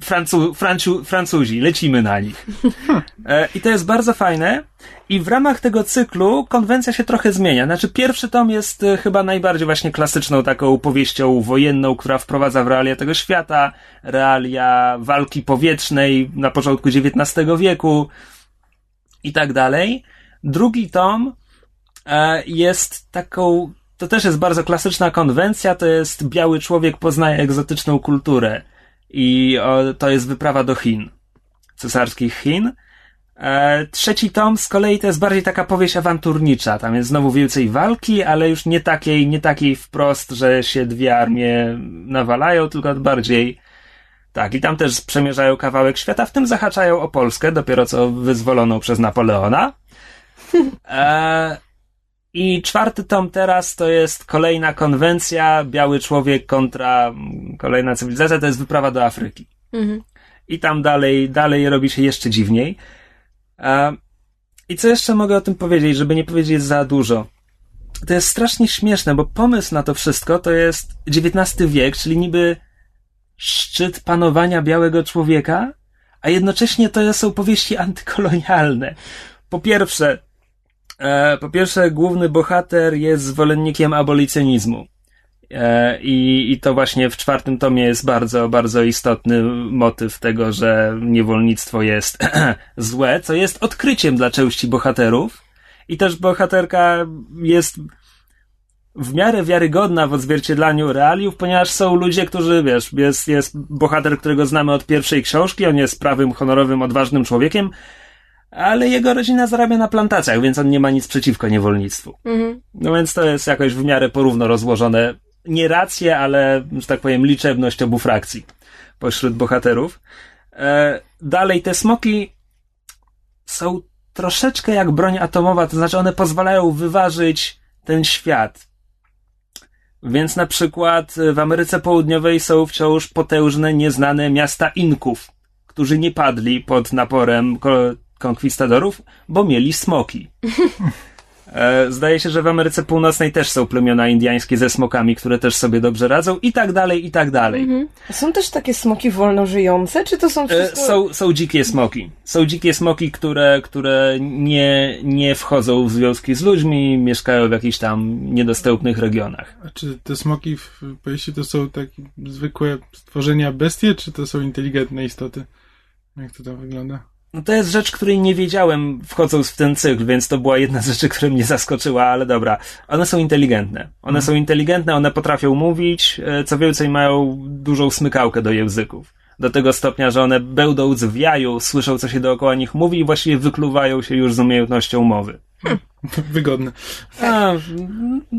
Francu, Francu, Francuzi, lecimy na nich. E, I to jest bardzo fajne. I w ramach tego cyklu konwencja się trochę zmienia. Znaczy, pierwszy tom jest e, chyba najbardziej właśnie klasyczną taką powieścią wojenną, która wprowadza w realia tego świata, realia walki powietrznej na początku XIX wieku i tak dalej. Drugi tom e, jest taką, to też jest bardzo klasyczna konwencja, to jest biały człowiek poznaje egzotyczną kulturę i o, to jest wyprawa do Chin, cesarskich Chin. E, trzeci tom z kolei to jest bardziej taka powieść awanturnicza, tam jest znowu więcej walki, ale już nie takiej, nie takiej wprost, że się dwie armie nawalają, tylko bardziej tak, i tam też przemierzają kawałek świata, w tym zahaczają o Polskę, dopiero co wyzwoloną przez Napoleona. E, I czwarty tom teraz to jest kolejna konwencja, biały człowiek kontra mm, kolejna cywilizacja, to jest wyprawa do Afryki. Mhm. I tam dalej, dalej robi się jeszcze dziwniej. I co jeszcze mogę o tym powiedzieć, żeby nie powiedzieć za dużo? To jest strasznie śmieszne, bo pomysł na to wszystko to jest XIX wiek, czyli niby szczyt panowania białego człowieka, a jednocześnie to są powieści antykolonialne. Po pierwsze, e, po pierwsze, główny bohater jest zwolennikiem abolicjonizmu. E, I, I to właśnie w czwartym tomie jest bardzo, bardzo istotny motyw tego, że niewolnictwo jest złe, co jest odkryciem dla części bohaterów. I też bohaterka jest w miarę wiarygodna w odzwierciedlaniu realiów, ponieważ są ludzie, którzy, wiesz, jest, jest bohater, którego znamy od pierwszej książki, on jest prawym, honorowym, odważnym człowiekiem, ale jego rodzina zarabia na plantacjach, więc on nie ma nic przeciwko niewolnictwu. Mhm. No więc to jest jakoś w miarę porówno rozłożone. Nie racje, ale, że tak powiem, liczebność obu frakcji pośród bohaterów. E, dalej, te smoki są troszeczkę jak broń atomowa, to znaczy one pozwalają wyważyć ten świat. Więc na przykład w Ameryce Południowej są wciąż potężne, nieznane miasta Inków, którzy nie padli pod naporem konkwistadorów, bo mieli smoki. E, Zdaje się, że w Ameryce Północnej też są plemiona indyjskie ze smokami, które też sobie dobrze radzą i tak dalej, i tak dalej. Są też takie smoki wolno żyjące, czy to są E, wszystko... Są, są dzikie smoki. Są dzikie smoki, które, które nie, nie wchodzą w związki z ludźmi, mieszkają w jakichś tam niedostępnych regionach. A czy te smoki w to są takie zwykłe stworzenia bestie, czy to są inteligentne istoty? Jak to tam wygląda? No to jest rzecz, której nie wiedziałem wchodząc w ten cykl, więc to była jedna z rzeczy, która mnie zaskoczyła, ale dobra. One są inteligentne. One są inteligentne, one potrafią mówić, e, co więcej mają dużą smykałkę do języków. Do tego stopnia, że one bełdąc w jaju, słyszą co się dookoła nich mówi i właściwie wykluwają się już z umiejętnością mowy. Wygodne. A,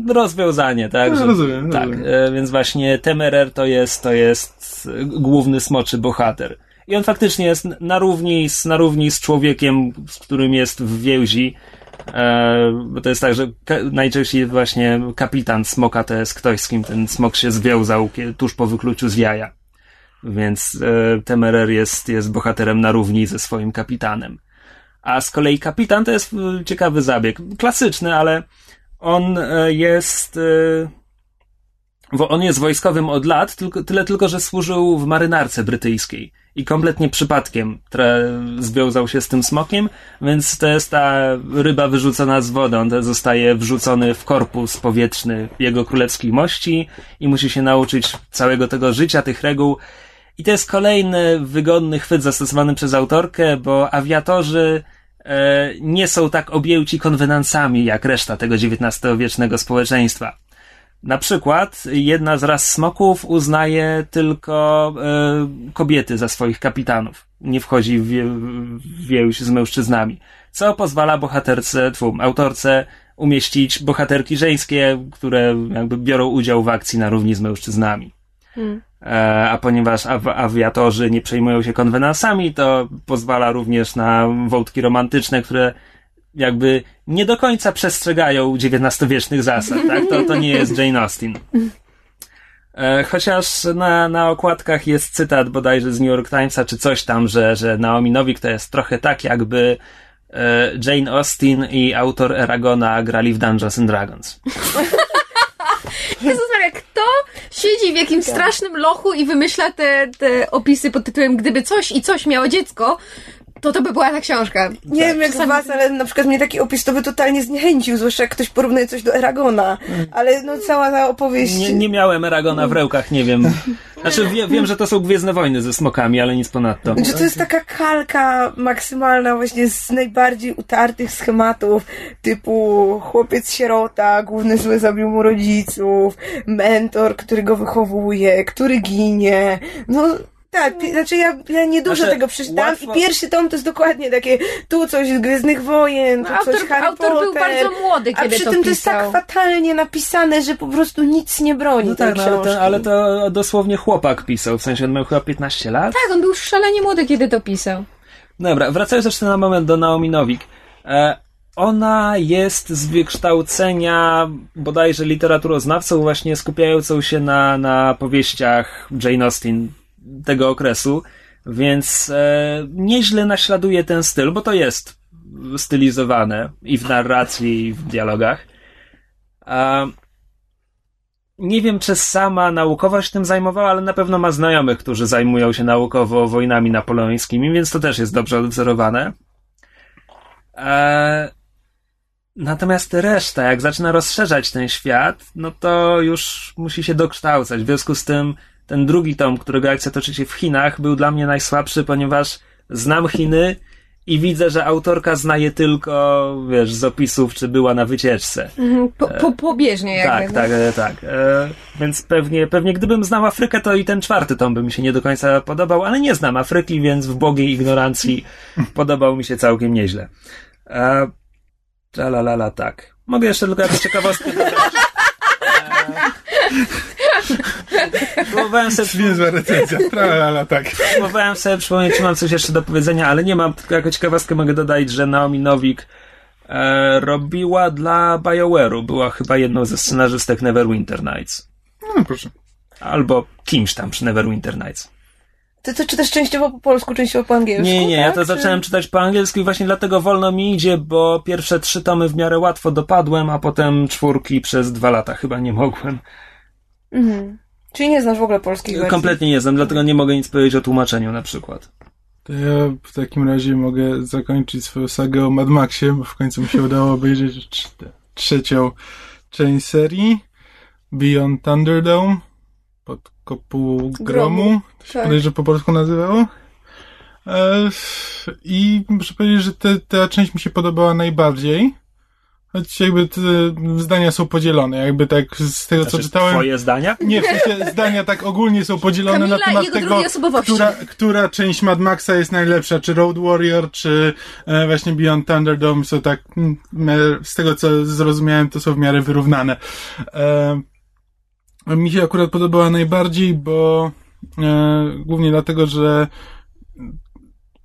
rozwiązanie, tak? No, że- rozumiem, tak, rozumiem. e, więc właśnie Temerer to jest, to jest e, główny smoczy bohater. I on faktycznie jest na równi z, na równi z człowiekiem, z którym jest w więzi. E, bo to jest tak, że najczęściej właśnie kapitan smoka to jest ktoś, z kim ten smok się związał tuż po wykluciu z jaja. Więc e, Temerer jest, jest bohaterem na równi ze swoim kapitanem. A z kolei kapitan to jest e, ciekawy zabieg. Klasyczny, ale on e, jest. E, bo on jest wojskowym od lat, tylko, tyle tylko, że służył w marynarce brytyjskiej. I kompletnie przypadkiem związał się z tym smokiem, więc to jest ta ryba wyrzucona z wodą. On zostaje wrzucony w korpus powietrzny jego królewskiej mości i musi się nauczyć całego tego życia, tych reguł. I to jest kolejny wygodny chwyt zastosowany przez autorkę, bo awiatorzy e, nie są tak objęci konwenansami jak reszta tego XIX-wiecznego społeczeństwa. Na przykład jedna z ras smoków uznaje tylko e, kobiety za swoich kapitanów. Nie wchodzi w, w więź z mężczyznami. Co pozwala bohaterce, twum, autorce umieścić bohaterki żeńskie, które jakby biorą udział w akcji na równi z mężczyznami. Hmm. E, a ponieważ aw- awiatorzy nie przejmują się konwenansami, to pozwala również na wątki romantyczne, które jakby nie do końca przestrzegają XIX-wiecznych zasad, tak? To, to nie jest Jane Austen. E, Chociaż na, na okładkach jest cytat bodajże z New York Timesa, czy coś tam, że, że Naomi Nowik to jest trochę tak, jakby e, Jane Austen i autor Eragona grali w Dungeons and Dragons. Jezus Maria, kto siedzi w jakimś strasznym lochu i wymyśla te, te opisy pod tytułem Gdyby coś i coś miało dziecko, to to by była ta książka. Nie wiem jak Czasami- was, ale na przykład mnie taki opis to by totalnie zniechęcił, zwłaszcza jak ktoś porównuje coś do Eragona. Ale no cała ta opowieść... Nie, nie miałem Eragona w rękach, nie wiem. Znaczy wie, wiem, że to są Gwiezdne Wojny ze smokami, ale nic ponadto. Że to jest taka kalka maksymalna właśnie z najbardziej utartych schematów, typu chłopiec sierota, główny zły zabił mu rodziców, mentor, który go wychowuje, który ginie. No tak, pi- znaczy ja, ja nie dużo Znaczy, tego przeczytałam łatwo- i pierwszy tom to jest dokładnie takie tu coś z Gwiezdnych Wojen, tu No, autor, coś Harry autor był Potter. bardzo młody, A kiedy przy to tym to jest pisał. tak fatalnie napisane, że po prostu nic nie broni No tej tak, no, ale, to, ale to dosłownie chłopak pisał, w sensie on miał chyba 15 lat. Tak, on był szalenie młody, kiedy to pisał. Dobra, wracając jeszcze na moment do Naomi Nowik. E, ona jest z wykształcenia bodajże literaturoznawcą, właśnie skupiającą się na, na powieściach Jane Austen tego okresu, więc e, nieźle naśladuje ten styl, bo to jest stylizowane i w narracji, i w dialogach. A, nie wiem, czy sama naukowo się tym zajmowała, ale na pewno ma znajomych, którzy zajmują się naukowo wojnami napoleońskimi, więc to też jest dobrze odwzorowane. Eee, natomiast reszta, jak zaczyna rozszerzać ten świat, no to już musi się dokształcać. W związku z tym ten drugi tom, którego akcja toczy się w Chinach, był dla mnie najsłabszy, ponieważ znam Chiny i widzę, że autorka zna je tylko, wiesz, z opisów, czy była na wycieczce. Mhm, Po, po, pobieżnie jakby. Tak, tak, e, tak. E, więc pewnie, pewnie gdybym znał Afrykę, to i ten czwarty tom by mi się nie do końca podobał, ale nie znam Afryki, więc w błogiej ignorancji podobał mi się całkiem nieźle. E, Czalalala, tak. Mogę jeszcze tylko jakąś ciekawostkę dodać. E, Próbowałem sobie Niezła recenzja. Tralala, tak. Próbowałem sobie przypomnieć, czy mam coś jeszcze do powiedzenia, ale nie mam. Tylko jako ciekawostkę mogę dodać, że Naomi Nowik e, robiła dla BioWare'u. Była chyba jedną ze scenarzystek Neverwinter Nights. No proszę. Albo kimś tam przy Neverwinter Nights. Ty to czytasz częściowo po polsku, częściowo po angielsku? Nie, nie, ja tak? to Czy- zacząłem czytać po angielsku i właśnie dlatego wolno mi idzie, bo pierwsze trzy tomy w miarę łatwo dopadłem, a potem czwórki przez dwa lata chyba nie mogłem. Mhm. Czyli nie znasz w ogóle polskich wersji? Kompletnie nie znam, dlatego nie mogę nic powiedzieć o tłumaczeniu na przykład. To ja w takim razie mogę zakończyć swoją sagę o Mad Maxie, bo w końcu mi się udało obejrzeć trz- trzecią część serii Beyond Thunderdome pod kopuł gromu. Gromu, To się tak. bodajże po polsku nazywało. E, I muszę powiedzieć, że te, ta część mi się podobała najbardziej. Choć jakby te zdania są podzielone. Jakby tak z tego, co Znaczy, czytałem. Twoje zdania? Nie, w sensie zdania tak ogólnie są podzielone Kamila na temat tego, drugiej osobowości. która, która część Mad Maxa jest najlepsza, czy Road Warrior, czy e, właśnie Beyond Thunderdome są tak, mm, me- z tego co zrozumiałem, to są w miarę wyrównane. E, mi się akurat podobała najbardziej, bo e, głównie dlatego, że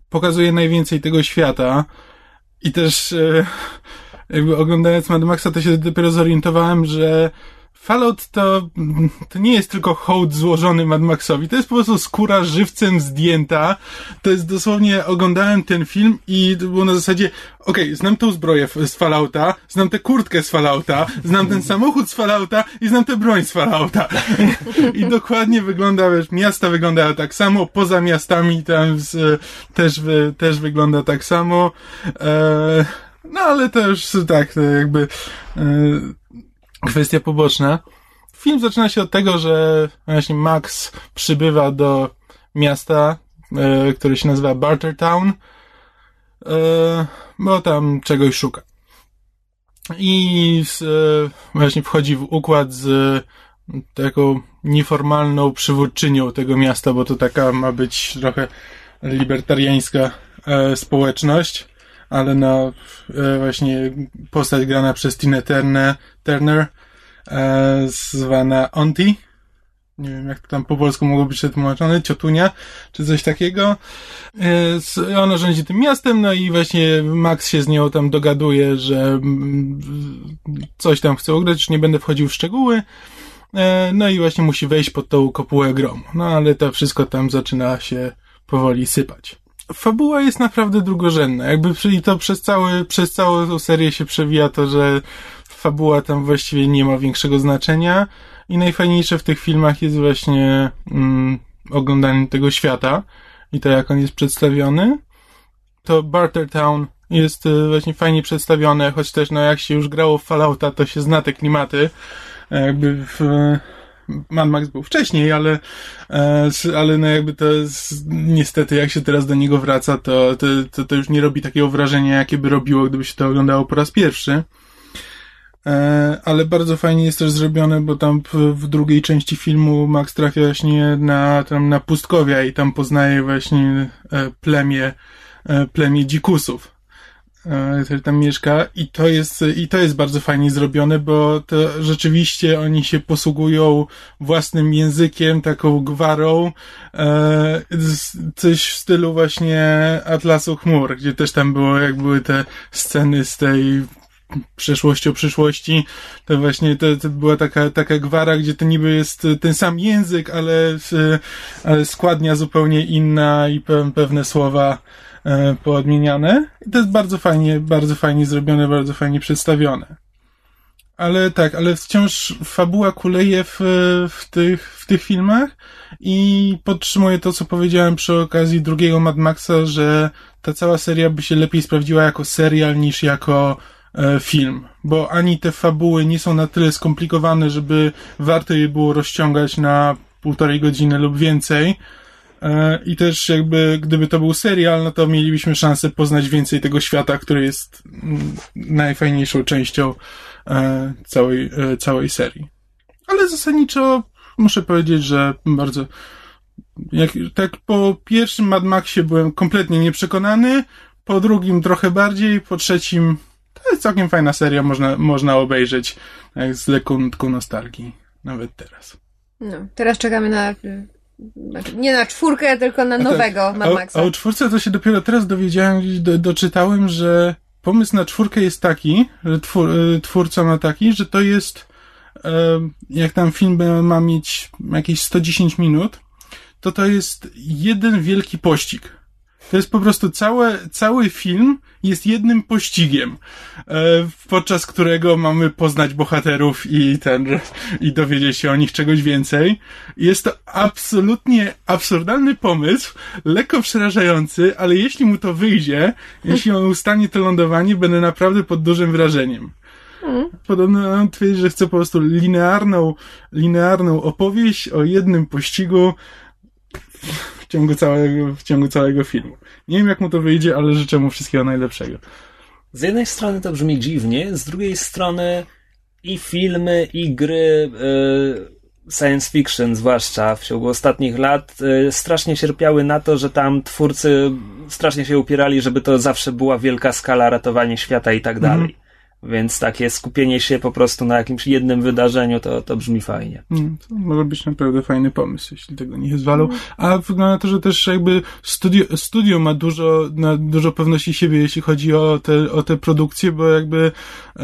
pokazuje najwięcej tego świata i też e, jakby oglądając Mad Maxa, to się dopiero zorientowałem, że Fallout to, to nie jest tylko hołd złożony Mad Maxowi, to jest po prostu skóra żywcem zdjęta. To jest dosłownie, oglądałem ten film i było na zasadzie, okej, okay, znam tą zbroję z Fallouta, znam tę kurtkę z Fallouta, znam ten samochód z Fallouta i znam tę broń z Fallouta. I dokładnie wygląda, wiesz, miasta wyglądają tak samo, poza miastami tam z, też, też wygląda tak samo. E, no ale to już tak, to jakby e, kwestia poboczna. Film zaczyna się od tego, że właśnie Max przybywa do miasta, e, które się nazywa Bartertown, e, bo tam czegoś szuka. I z, e, właśnie wchodzi w układ z taką nieformalną przywódczynią tego miasta, bo to taka ma być trochę libertariańska e, społeczność, ale no właśnie postać grana przez Tina Turner, Turner e, zwana Auntie. Nie wiem, jak to tam po polsku mogło być przetłumaczone, ciotunia, czy coś takiego. E, ona rządzi tym miastem, no i właśnie Max się z nią tam dogaduje, że mm, coś tam chce ugrać, już nie będę wchodził w szczegóły. No i właśnie musi wejść pod tą kopułę gromu. No ale to wszystko tam zaczyna się powoli sypać fabuła jest naprawdę drugorzędna. Jakby i to przez cały, przez całą serię się przewija to, że fabuła tam właściwie nie ma większego znaczenia i najfajniejsze w tych filmach jest właśnie mm, oglądanie tego świata i to, jak on jest przedstawiony. To Bartertown jest e, właśnie fajnie przedstawione, choć też no jak się już grało w Fallouta, to się zna te klimaty. Jakby w, Mad Max był wcześniej, ale, e, ale no jakby to jest, niestety jak się teraz do niego wraca, to, to, to, to już nie robi takiego wrażenia, jakie by robiło, gdyby się to oglądało po raz pierwszy. E, ale bardzo fajnie jest też zrobione, bo tam w, drugiej części filmu Max trafia właśnie na, tam na pustkowia i tam poznaje właśnie e, plemię, plemię dzikusów. E, który tam mieszka i to jest, i to jest bardzo fajnie zrobione, bo to rzeczywiście oni się posługują własnym językiem, taką gwarą, e, coś w stylu właśnie Atlasu Chmur, gdzie też tam było, jak były te sceny z tej przeszłości o przyszłości, to właśnie to, to była taka, taka gwara, gdzie to niby jest ten sam język, ale, ale składnia zupełnie inna i pewne słowa poodmieniane. I to jest bardzo fajnie, bardzo fajnie zrobione, bardzo fajnie przedstawione. Ale tak, ale wciąż fabuła kuleje w, w, tych, w tych filmach i podtrzymuję to, co powiedziałem przy okazji drugiego Mad Maxa, że ta cała seria by się lepiej sprawdziła jako serial niż jako e, film, bo ani te fabuły nie są na tyle skomplikowane, żeby warto je było rozciągać na półtorej godziny lub więcej, E, I też jakby, gdyby to był serial, no to mielibyśmy szansę poznać więcej tego świata, który jest mm, najfajniejszą częścią e, całej, e, całej serii. Ale zasadniczo muszę powiedzieć, że bardzo jak, tak po pierwszym Mad Maxie byłem kompletnie nieprzekonany, po drugim trochę bardziej, po trzecim to jest całkiem fajna seria, można, można obejrzeć z lekką nostalgii, nawet teraz. No, teraz czekamy na nie na czwórkę, tylko na nowego Mad Maxa. A, a o czwórce to się dopiero teraz dowiedziałem, gdzieś do, doczytałem, że pomysł na czwórkę jest taki, że twór, e, twórca ma taki, że to jest jak tam film ma mieć jakieś 110 minut, to to jest jeden wielki pościg. To jest po prostu całe, cały film jest jednym pościgiem, e, podczas którego mamy poznać bohaterów i ten, i dowiedzieć się o nich czegoś więcej. Jest to absolutnie absurdalny pomysł, lekko przerażający, ale jeśli mu to wyjdzie, jeśli on ustanie to lądowanie, będę naprawdę pod dużym wrażeniem. Podobno on twierdzi, że chce po prostu linearną, linearną opowieść o jednym pościgu ciągu całego, w ciągu całego filmu. Nie wiem, jak mu to wyjdzie, ale życzę mu wszystkiego najlepszego. Z jednej strony to brzmi dziwnie, z drugiej strony i filmy, i gry y, science fiction, zwłaszcza w ciągu ostatnich lat, y, strasznie cierpiały na to, że tam twórcy strasznie się upierali, żeby to zawsze była wielka skala ratowanie świata i tak mhm. dalej. Więc takie skupienie się po prostu na jakimś jednym wydarzeniu to, to brzmi fajnie. Mm, To może być naprawdę fajny pomysł, jeśli tego nie zwalą. A wygląda na to, że też jakby studio, studio ma dużo, na, dużo pewności siebie, jeśli chodzi o te, o te produkcje, bo jakby e,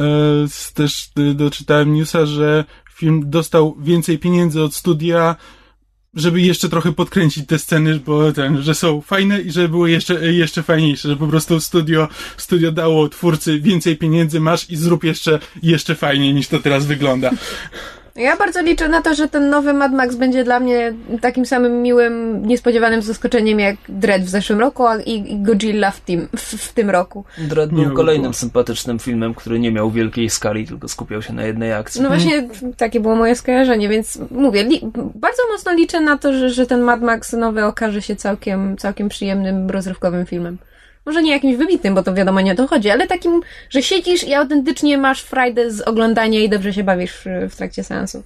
też y, doczytałem newsa, że film dostał więcej pieniędzy od studia, żeby jeszcze trochę podkręcić te sceny, bo ten, że są fajne i żeby były jeszcze, jeszcze fajniejsze, że po prostu studio, studio dało twórcy więcej pieniędzy, masz i zrób jeszcze, jeszcze fajniej niż to teraz wygląda. Ja bardzo liczę na to, że ten nowy Mad Max będzie dla mnie takim samym miłym, niespodziewanym zaskoczeniem jak Dread w zeszłym roku a i, i Godzilla w tym, w, w tym roku. Dread był kolejnym było. sympatycznym filmem, który nie miał wielkiej skali, tylko skupiał się na jednej akcji. No właśnie takie było moje skojarzenie, więc mówię, li, bardzo mocno liczę na to, że, że ten Mad Max nowy okaże się całkiem, całkiem przyjemnym, rozrywkowym filmem. Może nie jakimś wybitnym, bo to wiadomo nie o to chodzi, ale takim, że siedzisz i autentycznie masz frajdę z oglądania i dobrze się bawisz w, trakcie seansu.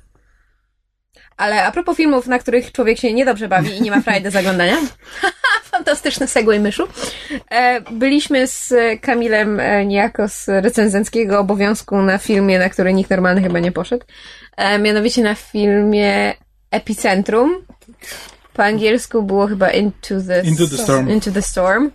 Ale a propos filmów, na których człowiek się niedobrze bawi i nie ma frajdy z oglądania. Fantastyczny segway myszu. E, byliśmy z Kamilem e, niejako z recenzenckiego obowiązku na filmie, na który nikt normalny chyba nie poszedł. E, mianowicie na filmie Epicentrum. Po angielsku było chyba Into the, Into the Storm. Into the Storm.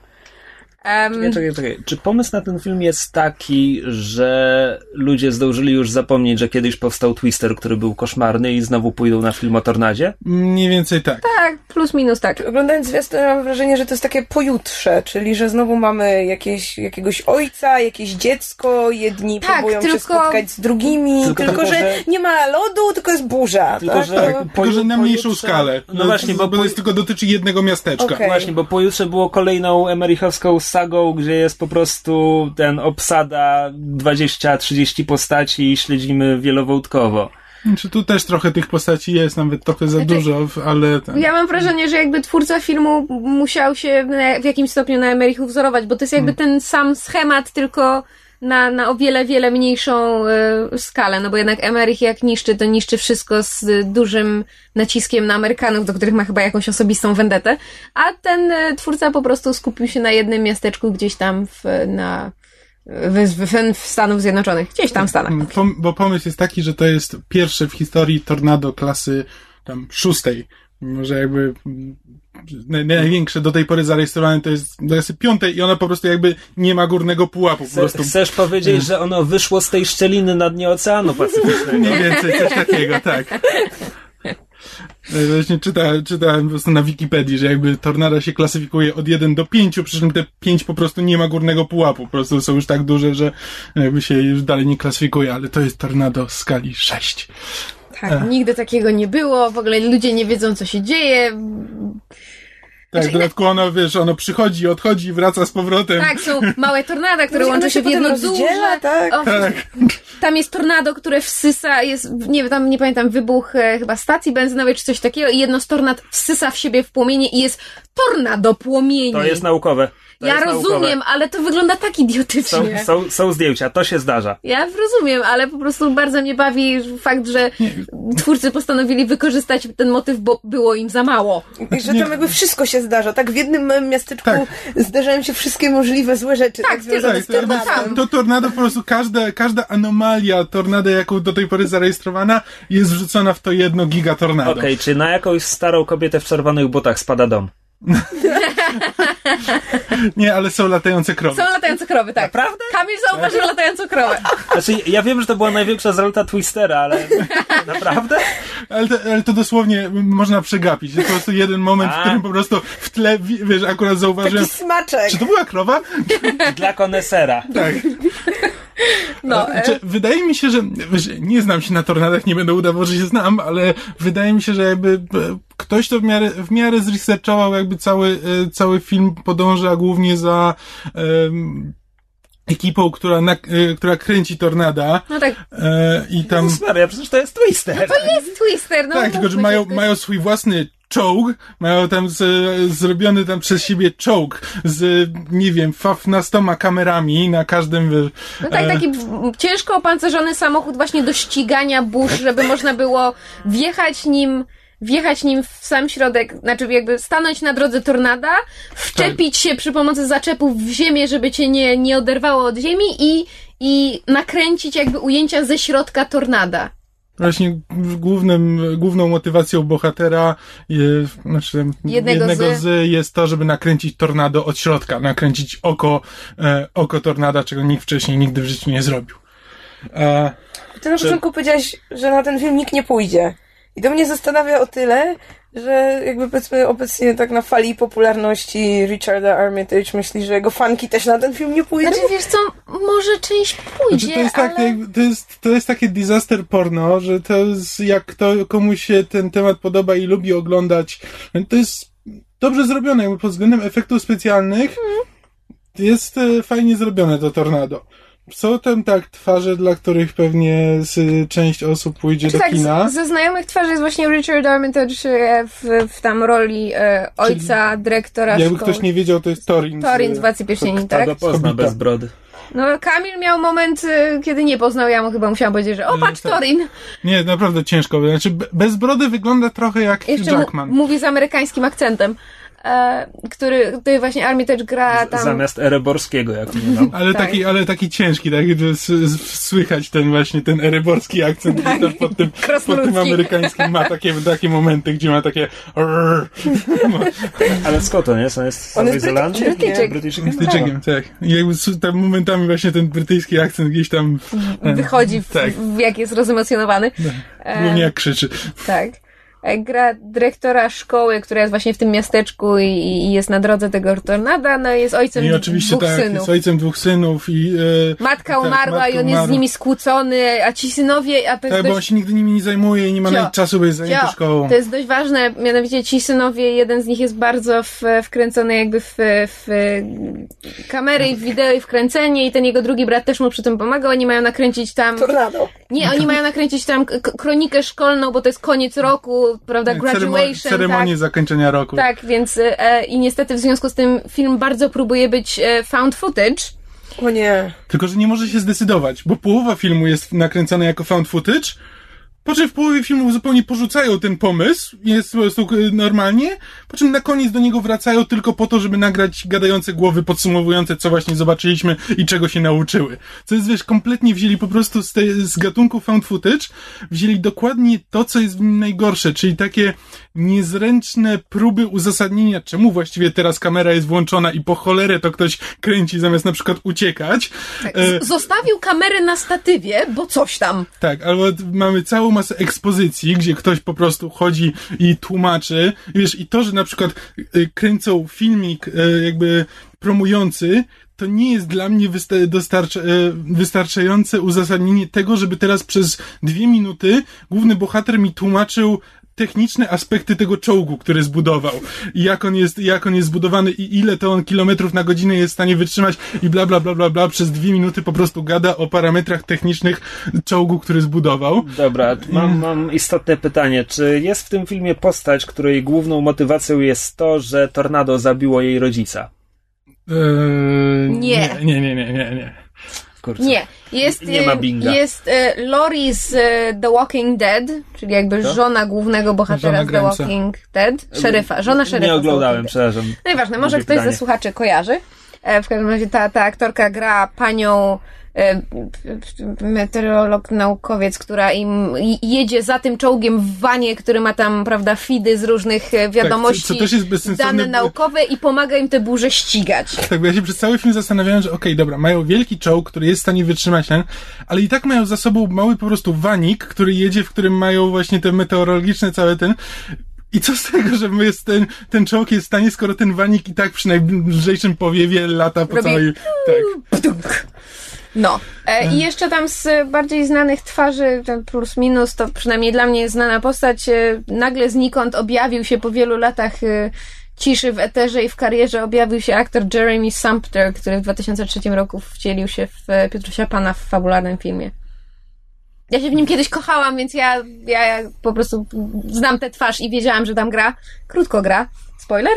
Em, Czekaj, czekaj, czekaj. Czy pomysł na ten film jest taki, że ludzie zdążyli już zapomnieć, że kiedyś powstał Twister, który był koszmarny i znowu pójdą na film o tornadzie? Mniej więcej tak. tak, plus minus tak. Oglądając zwiastun mam wrażenie, że to jest takie pojutrze, czyli że znowu mamy jakieś, jakiegoś ojca, jakieś dziecko, jedni Tak, próbują się tylko- spotkać z drugimi, Tylko tylko, tylko, że, że- nie ma lodu, tylko jest burza. Tylko, tak? że- Tak. Tylko, że na mniejszą pojutrze- skalę. no właśnie, bo to tylko dotyczy jednego miasteczka. Okej. Właśnie, bo pojutrze było kolejną emerychowską sagą, gdzie jest po prostu ten obsada 20-30 postaci i śledzimy wielowątkowo. Czy tu też trochę tych postaci jest, nawet trochę za Znaczy, dużo, ale ten, Ja mam wrażenie, że jakby twórca filmu musiał się w jakimś stopniu na Emerichu wzorować, bo to jest jakby ten sam schemat, tylko na, na o wiele, wiele mniejszą y, skalę, no bo jednak Emerich jak niszczy, to niszczy wszystko z dużym naciskiem na Amerykanów, do których ma chyba jakąś osobistą vendetę, a ten y, twórca po prostu skupił się na jednym miasteczku gdzieś tam w, na w, w, Stanów Zjednoczonych, gdzieś tam w Stanach. Mm, Pom- bo pomysł jest taki, że to jest pierwsze w historii tornado klasy tam szóstej. Mimo, że jakby mm, naj- największe do tej pory zarejestrowane to jest do klasy piątej i ona po prostu jakby nie ma górnego pułapu. Po Chce, prostu chcesz powiedzieć, że ono wyszło z tej szczeliny na dnie Oceanu Pacyficznego? mniej więcej coś takiego, tak. Właśnie czyta, czytałem po prostu na Wikipedii, że jakby tornada się klasyfikuje od 1 do 5, przy czym te 5 po prostu nie ma górnego pułapu. Po prostu są już tak duże, że jakby się już dalej nie klasyfikuje, ale to jest tornado w skali 6. Tak, nigdy takiego nie było, w ogóle ludzie nie wiedzą, co się dzieje. Tak, Znaczy, w dodatku ono, wiesz, ono przychodzi, odchodzi, wraca z powrotem. Tak, są małe tornada, które łączą się w jedno duże. tak? O, Tam jest tornado, które wsysa, jest, nie wiem, tam nie pamiętam, wybuch e, chyba stacji benzynowej czy coś takiego i jedno z tornad wsysa w siebie w płomienie i jest tornado płomieni. To jest naukowe. To ja rozumiem, Naukowe. ale to wygląda tak Są, idiotycznie. są, są zdjęcia, to się zdarza. Ja rozumiem, ale po prostu bardzo mnie bawi fakt, że twórcy postanowili wykorzystać ten motyw, bo było im za mało. I że tam jakby wszystko się zdarza. Tak w jednym małym miasteczku Tak. zdarzają się wszystkie możliwe złe rzeczy. Tak, Tak, związane Tak, z to, tornadem. to tornado po prostu każda, każda anomalia tornady, jaką do tej pory zarejestrowana, jest wrzucona w to jedno gigatornado. Okej, czy na jakąś starą kobietę w czerwonych butach spada dom? Nie, ale są latające krowy. Są latające krowy, tak. Naprawdę? Kamil zauważył latającą krowę. Znaczy, ja wiem, że to była największa zaleta Twistera, ale naprawdę? Ale to, ale to dosłownie można przegapić. Jest po prostu jeden moment, A. w którym po prostu w tle, wi- wiesz, akurat zauważyłem, Taki smaczek. czy to była krowa? Dla konesera. Tak. No, e, Znaczy, wydaje mi się, że wiesz, nie znam się na tornadach, nie będę udawał, że się znam, ale wydaje mi się, że jakby e, ktoś to w miarę, w miarę zresearchował, jakby cały, e, cały film podąża głównie za em, ekipą, która, na, e, która kręci tornada no tak, e, i tam... Jezus Maria, przecież to jest Twister. jest Twister, no. Tak, tylko że mają, mają swój własny czołg, mają tam z, zrobiony tam przez siebie czołg z, nie wiem, 15 kamerami na każdym... No tak, e, taki w- ciężko opancerzony samochód właśnie do ścigania burz, żeby można było wjechać nim wjechać nim w sam środek, znaczy jakby stanąć na drodze tornada, wczepić się przy pomocy zaczepów w ziemię, żeby cię nie, nie oderwało od ziemi i, i nakręcić jakby ujęcia ze środka tornada. Właśnie głównym, główną motywacją bohatera jest, znaczy, Jednego jednego, z- z... jest to, żeby nakręcić tornado od środka, nakręcić oko, e, oko tornada, czego nikt wcześniej nigdy w życiu nie zrobił. E, Ty na początku powiedziałeś, że na ten film nikt nie pójdzie. I to mnie zastanawia o tyle, że jakby powiedzmy obecnie tak na fali popularności Richarda Armitage myśli, że jego fanki też na ten film nie pójdą. Znaczy, wiesz co, może część pójdzie, Znaczy, to, jest ale... takie, to, jest, to jest takie disaster porno, że to jest, jak to, komuś się ten temat podoba i lubi oglądać, to jest dobrze zrobione jakby pod względem efektów specjalnych. Jest e, fajnie zrobione to tornado. Są tam tak twarze, dla których pewnie z, część osób pójdzie Czy do tak, kina. z- ze znajomych twarzy jest właśnie Richard Armitage e, w, w tam roli e, ojca, dyrektora Jakby szkoły. ktoś nie wiedział, to jest Torin. Torin z Władcy Pierścieni, tak? pozna bez brody? No, Kamil miał moment, e, kiedy nie poznał, ja mu chyba musiałam powiedzieć, że o, patrz, tak. Torin! Nie, naprawdę ciężko. Znaczy, be- bez brody wygląda trochę jak Jeszcze mu, Jackman. mówi z amerykańskim akcentem, e, który, który właśnie Armitage gra tam... Zamiast Ereborskiego, jak nie mam. Ale Tak. taki, ale taki ciężki, tak, s- słychać ten właśnie ten eryborski akcent Tak. tam pod tym, pod tym amerykańskim ma takie, takie momenty, gdzie ma takie. Ale skąd to nie? On jest z On Nowej jest Zelandii? Brytyjczyk. Brytyjczykiem? Styczegiem, tak. I jakby s- tam momentami właśnie ten brytyjski akcent gdzieś tam e, Wychodzi, w, Tak. w, jak jest rozemocjonowany. głównie jak krzyczy. Tak. E, Gra dyrektora szkoły, która jest właśnie w tym miasteczku i, i jest na drodze tego tornada, no jest ojcem I oczywiście dwóch tak, synów. jest ojcem dwóch synów i e, Matka tak, umarła matka i on jest z umarła. nimi skłócony, a ci synowie, a to jest tak, bo on dość, się nigdy nimi nie zajmuje i nie ma Cio. nawet czasu, bo jest zajęty szkołą. to jest dość ważne, mianowicie ci synowie, jeden z nich jest bardzo w, wkręcony jakby w, w kamery i w wideo i wkręcenie i ten jego drugi brat też mu przy tym pomaga, oni mają nakręcić tam, Tornado. Nie, oni mają nakręcić tam kronikę szkolną, bo to jest koniec roku, prawda, Ceremo- graduation, ceremonię tak. zakończenia roku. Tak, więc e, i niestety w związku z tym film bardzo próbuje być e, found footage. O nie. Tylko, że nie może się zdecydować, bo połowa filmu jest nakręcona jako found footage, po czym w połowie filmu zupełnie porzucają ten pomysł, jest po prostu y, normalnie, po czym na koniec do niego wracają tylko po to, żeby nagrać gadające głowy podsumowujące, co właśnie zobaczyliśmy i czego się nauczyły. Co jest, wiesz, kompletnie wzięli po prostu z, tej, z gatunku found footage, wzięli dokładnie to, co jest w nim najgorsze, czyli takie niezręczne próby uzasadnienia, czemu właściwie teraz kamera jest włączona i po cholerę to ktoś kręci zamiast na przykład uciekać. E, Z- zostawił kamerę na statywie, bo coś tam. tak, albo mamy całą masę ekspozycji, gdzie ktoś po prostu chodzi i tłumaczy. Wiesz, i to, że na przykład y, kręcą filmik y, jakby promujący, to nie jest dla mnie y, wystarczające uzasadnienie tego, żeby teraz przez dwie minuty główny bohater mi tłumaczył techniczne aspekty tego czołgu, który zbudował. I jak on jest, jak on jest zbudowany i ile to on kilometrów na godzinę jest w stanie wytrzymać i bla, bla, bla, bla, bla. Przez dwie minuty po prostu gada o parametrach technicznych czołgu, który zbudował. Dobra, mam, mam istotne pytanie. Czy jest w tym filmie postać, której główną motywacją jest to, że tornado zabiło jej rodzica? Eee, Nie. Nie, nie, nie, nie, nie. Kurczę. Nie, jest, Nie ma e, binga. jest e, Lori z e, The Walking Dead, czyli jakby Co? żona głównego bohatera Żona z The. Walking Dead, szeryfa, żona szeryfa. Nie oglądałem, przepraszam. Nieważne, może Głupie ktoś pytanie. ze słuchaczy kojarzy. E, W każdym razie ta, ta aktorka gra panią meteorolog, naukowiec, która im jedzie za tym czołgiem w wanie, który ma tam, prawda, feedy z różnych e, wiadomości, co- co też jest bezsensowne, dane naukowe i pomaga im te burze ścigać. Tak, bo ja się przez cały film zastanawiałem, że okej, dobra, mają wielki czołg, który jest w stanie wytrzymać ten, ale i tak mają za sobą mały po prostu wanik, który jedzie, w którym mają właśnie te meteorologiczne całe ten. I co z tego, że jest ten, ten czołg jest w stanie, skoro ten wanik i tak przy najbliższym powiewie lata po Robi całej... Tak. No. E, I jeszcze tam z bardziej znanych twarzy, ten plus minus, to przynajmniej dla mnie znana postać, e, nagle znikąd objawił się po wielu latach e, ciszy w eterze i w karierze objawił się aktor Jeremy Sumpter, który w 2003 roku wcielił się w e, Piotrusia Pana w fabularnym filmie. Ja się w nim kiedyś kochałam, więc ja, ja, ja po prostu znam tę twarz i wiedziałam, że tam gra. Krótko gra. Spoiler?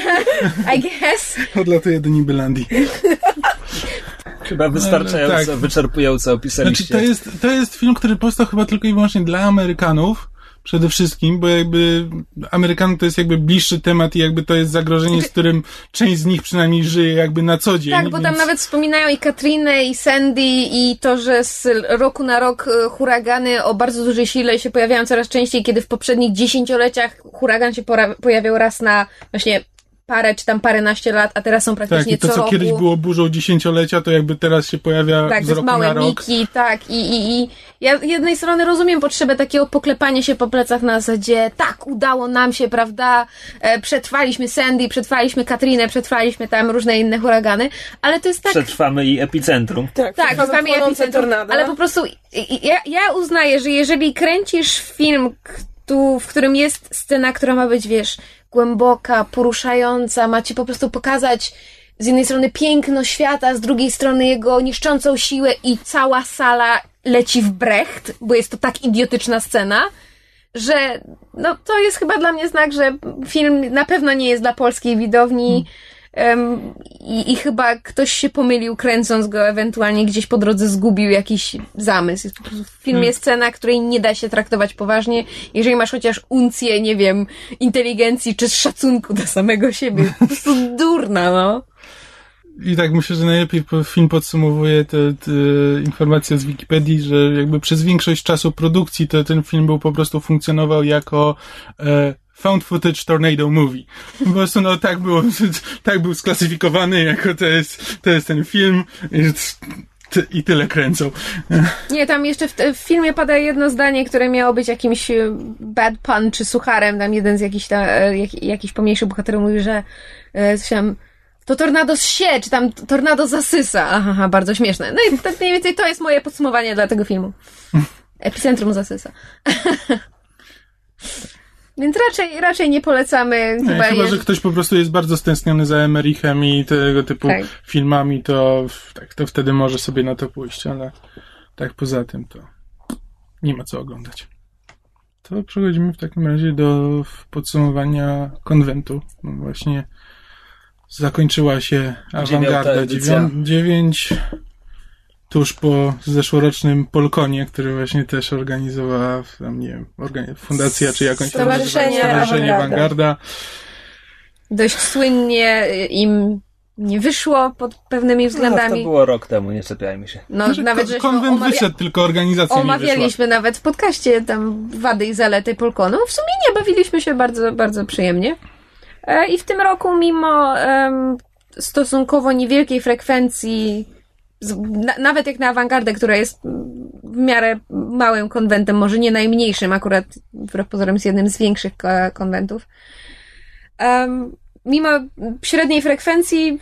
I guess. Odlatuje do Nibelandii. Chyba wystarczająco, tak. wyczerpująco opisaliście. Znaczy, to jest, to jest film, który powstał chyba tylko i wyłącznie dla Amerykanów, przede wszystkim, bo jakby Amerykanów to jest jakby bliższy temat i jakby to jest zagrożenie, z którym część z nich przynajmniej żyje jakby na co dzień. Tak, bo tam więc- nawet wspominają i Katrinę, i Sandy, i to, że z roku na rok e, huragany o bardzo dużej sile się pojawiają coraz częściej, kiedy w poprzednich dziesięcioleciach huragan się pojawiał raz na właśnie parę czy tam paręnaście lat, a teraz są Tak, praktycznie i to co co roku. kiedyś było burzą dziesięciolecia, to jakby teraz się pojawia Tak, z roku na małe rok. Miki, tak. I, i, I ja z jednej strony rozumiem potrzebę takiego poklepania się po plecach na zasadzie, tak, udało nam się, prawda? E, przetrwaliśmy Sandy, przetrwaliśmy Katrinę, przetrwaliśmy tam różne inne huragany, ale to jest tak. Przetrwamy i epicentrum. Tak, Tak, przetrwamy płonące epicentrum, tornado. ale po prostu i- i- ja, ja uznaję, że jeżeli kręcisz film, tu, w którym jest scena, która ma być, wiesz, głęboka, poruszająca, ma ci po prostu pokazać z jednej strony piękno świata, z drugiej strony jego niszczącą siłę i cała sala leci w brecht, bo jest to tak idiotyczna scena, że no to jest chyba dla mnie znak, że film na pewno nie jest dla polskiej widowni. Em, i, I chyba ktoś się pomylił, kręcąc go, ewentualnie gdzieś po drodze zgubił jakiś zamysł. Jest po prostu w filmie scena, której nie da się traktować poważnie. Jeżeli masz chociaż uncję, nie wiem, inteligencji czy szacunku do samego siebie, po prostu durna, no. I tak myślę, że najlepiej film podsumowuje te, te informacje z Wikipedii, że jakby przez większość czasu produkcji to ten film był po prostu funkcjonował jako e, found footage tornado movie. Po prostu no tak było, tak był sklasyfikowany jako to jest, to jest ten film i, ty- i tyle kręcą. Nie, tam jeszcze w, w filmie pada jedno zdanie, które miało być jakimś e, bad pun czy sucharem. Tam jeden z jakichś, ta, e, jak, jakiś pomniejszy bohater mówi, że e, coś tam, to tornado zsie, czy tam tornado zasysa. Aha, aha, bardzo śmieszne. No i tak mniej więcej to jest moje podsumowanie dla tego filmu. Epicentrum zasysa. Więc raczej, raczej nie polecamy. Nie, Chyba, chyba, że ktoś po prostu jest bardzo stęskniony za Emerichem i tego typu Tak. filmami, to, tak, to wtedy może sobie na to pójść, ale tak poza tym to nie ma co oglądać. To przechodzimy w takim razie do podsumowania konwentu. No właśnie zakończyła się awangarda edycja. dziewią- 9 tuż po zeszłorocznym Polkonie, który właśnie też organizowała tam, nie wiem, organi- fundacja czy jakąś Stowarzyszenie Stowarzyszenie Awangarda. Dość słynnie im nie wyszło pod pewnymi No, to względami. było rok temu, nie czepiajmy się. No, Znaczy, nawet ko- żeśmy konwent omawia- wyszedł, tylko organizacja. Omawialiśmy nawet w podcaście tam wady i zalety Polkonu. W sumie nie, bawiliśmy się bardzo, bardzo przyjemnie. E, I w tym roku, mimo em, stosunkowo niewielkiej frekwencji, na, nawet jak na awangardę, która jest w miarę małym konwentem, może nie najmniejszym, akurat wbrew pozorom jest jednym z większych konwentów. Em, mimo średniej frekwencji,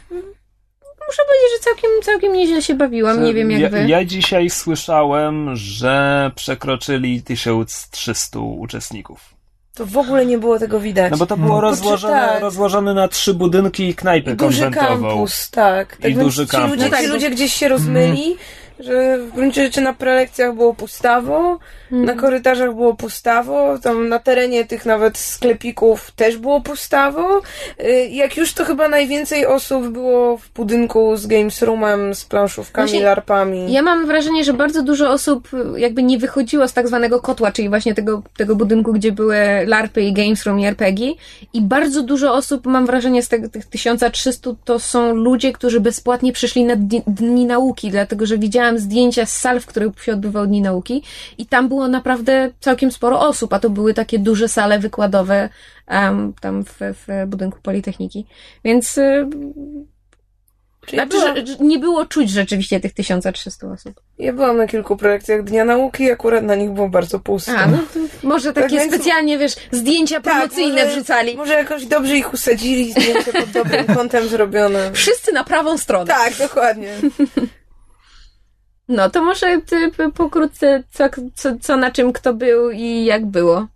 muszę powiedzieć, że całkiem, całkiem nieźle się bawiłam. Nie wiem jak ja, wy. Ja dzisiaj słyszałem, że przekroczyli 1300 uczestników. To w ogóle nie było tego widać. No bo to było rozłożone, tak. rozłożone na trzy budynki i knajpę I duży kampus, tak. tak I duży ci kampus. Ludzie, No ci ludzie gdzieś się rozmyli, że w gruncie rzeczy na prelekcjach było pustawo, na korytarzach było pustawo, tam na terenie tych nawet sklepików też było pustawo. Y, Jak już to chyba najwięcej osób było w budynku z Games Roomem, z planszówkami, Właśnie larpami. Ja mam wrażenie, że bardzo dużo osób y, jakby nie wychodziło z tak zwanego kotła, czyli właśnie tego, tego budynku, gdzie były larpy i games room i RPG i bardzo dużo osób, mam wrażenie, z tego, tych 1300 to są ludzie, którzy bezpłatnie przyszli na dni, dni nauki, dlatego, że widziałam zdjęcia z sal, w których się odbywały dni nauki i tam było naprawdę całkiem sporo osób, a to były takie duże sale wykładowe em, tam w, w budynku Politechniki. Więc y, znaczy, że, nie było czuć rzeczywiście tych 1300 osób. ja byłam na kilku prelekcjach Dnia Nauki i akurat na nich było bardzo pusto. A, no to może takie więc- specjalnie, wiesz, zdjęcia Tak, promocyjne może- wrzucali. Może jakoś dobrze ich usadzili, zdjęcie pod dobrym kątem zrobione. Wszyscy na prawą stronę. Tak, dokładnie. No to może ty pokrótce, co, co, co na czym kto był i jak było.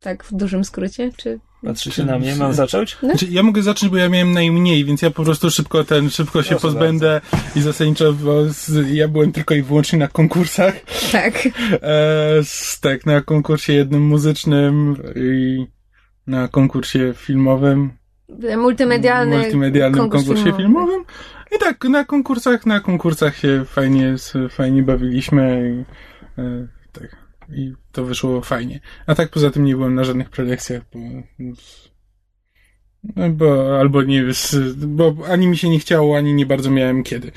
Tak w dużym skrócie, czy... Patrzycie na mnie, mam zacząć? Znaczy, ja mogę zacząć, bo ja miałem najmniej, więc ja po prostu szybko ten, szybko się Proszę pozbędę i zasadniczo, bo z, ja byłem tylko i wyłącznie na konkursach. Tak. E, s- tak, na konkursie jednym muzycznym i na konkursie filmowym, Multimedialny, multimedialnym konkurs konkursie filmowy. filmowym. I tak, na konkursach, na konkursach się fajnie, fajnie bawiliśmy i, e, tak. i to wyszło fajnie. A tak poza tym nie byłem na żadnych prelekcjach, bo, no, bo albo nie bo ani mi się nie chciało, ani nie bardzo miałem kiedy.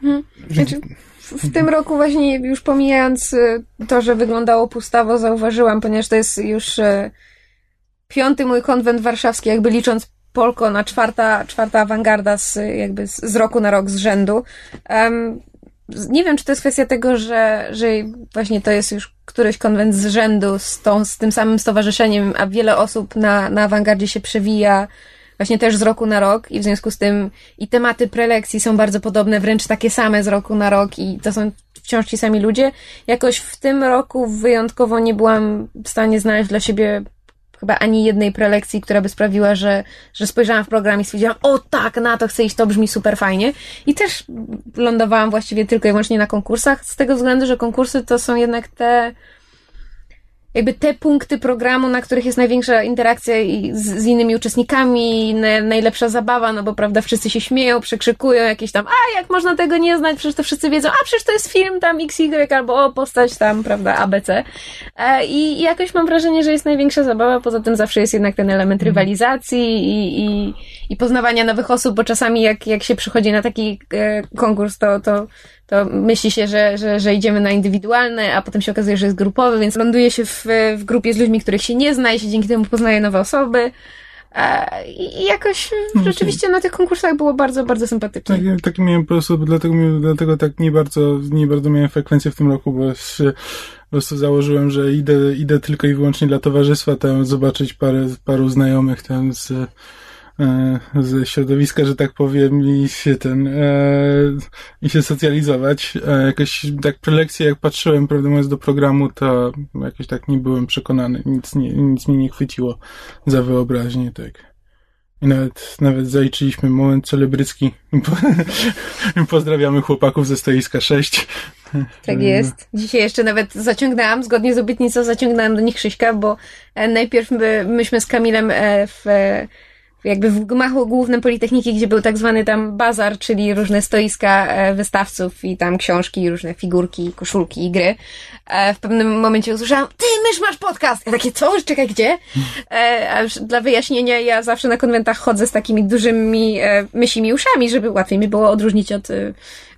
Hmm. Znaczy, w, tym roku właśnie już pomijając y, to, że wyglądało pustawo, zauważyłam, ponieważ to jest już y, piąty mój konwent warszawski, jakby licząc Polko na czwarta, czwarta awangarda z, jakby z, z roku na rok z rzędu. Um, nie wiem, czy to jest kwestia tego, że, że właśnie to jest już któryś konwent z rzędu z, tą, z tym samym stowarzyszeniem, a wiele osób na, na awangardzie się przewija właśnie też z roku na rok i w związku z tym i tematy prelekcji są bardzo podobne, wręcz takie same z roku na rok i to są wciąż ci sami ludzie. Jakoś w tym roku wyjątkowo nie byłam w stanie znaleźć dla siebie chyba ani jednej prelekcji, która by sprawiła, że, że spojrzałam w program i stwierdziłam, o tak, na to chcę iść, to brzmi super fajnie. I też lądowałam właściwie tylko i wyłącznie na konkursach, z tego względu, że konkursy to są jednak te jakby te punkty programu, na których jest największa interakcja z, z innymi uczestnikami, na, najlepsza zabawa, no bo prawda, wszyscy się śmieją, przekrzykują jakieś tam, a jak można tego nie znać, przecież to wszyscy wiedzą, a przecież to jest film tam XY albo o, postać tam, prawda, ABC. E, I, jakoś mam wrażenie, że jest największa zabawa, poza tym zawsze jest jednak ten element mhm. rywalizacji i, i, i poznawania nowych osób, bo czasami jak, jak się przychodzi na taki e, konkurs, to, to to myśli się, że, że, że idziemy na indywidualne, a potem się okazuje, że jest grupowy, więc ląduje się w, w grupie z ludźmi, których się nie zna i się dzięki temu poznaje nowe osoby. I jakoś no, rzeczywiście na tych konkursach było bardzo, bardzo sympatycznie. Tak, tak miałem po prostu, dlatego, dlatego tak nie bardzo, nie bardzo miałem frekwencję w tym roku, bo się, po prostu założyłem, że idę, idę tylko i wyłącznie dla towarzystwa, tam zobaczyć parę, paru znajomych tam z, E, ze środowiska, że tak powiem, i się ten, e, i się socjalizować. E, jakoś tak prelekcje, jak patrzyłem, prawdę mówiąc, do programu, to jakoś tak nie byłem przekonany. Nic, nie, nic mi nie chwyciło za wyobraźnię, tak. I nawet, nawet zaliczyliśmy moment celebrycki. Pozdrawiamy chłopaków ze stoiska 6. Tak jest. Dzisiaj jeszcze nawet zaciągnęłam, zgodnie z obietnicą, zaciągnęłam do nich Krzyśka, bo najpierw my, myśmy z Kamilem w jakby w gmachu głównym Politechniki, gdzie był tak zwany tam bazar, czyli różne stoiska e, wystawców i tam książki, różne figurki, koszulki i gry. E, w pewnym momencie usłyszałam, ty mysz masz podcast! Ja takie, co? Czekaj, gdzie? E, dla wyjaśnienia, ja zawsze na konwentach chodzę z takimi dużymi mysimi uszami, żeby łatwiej mi było odróżnić od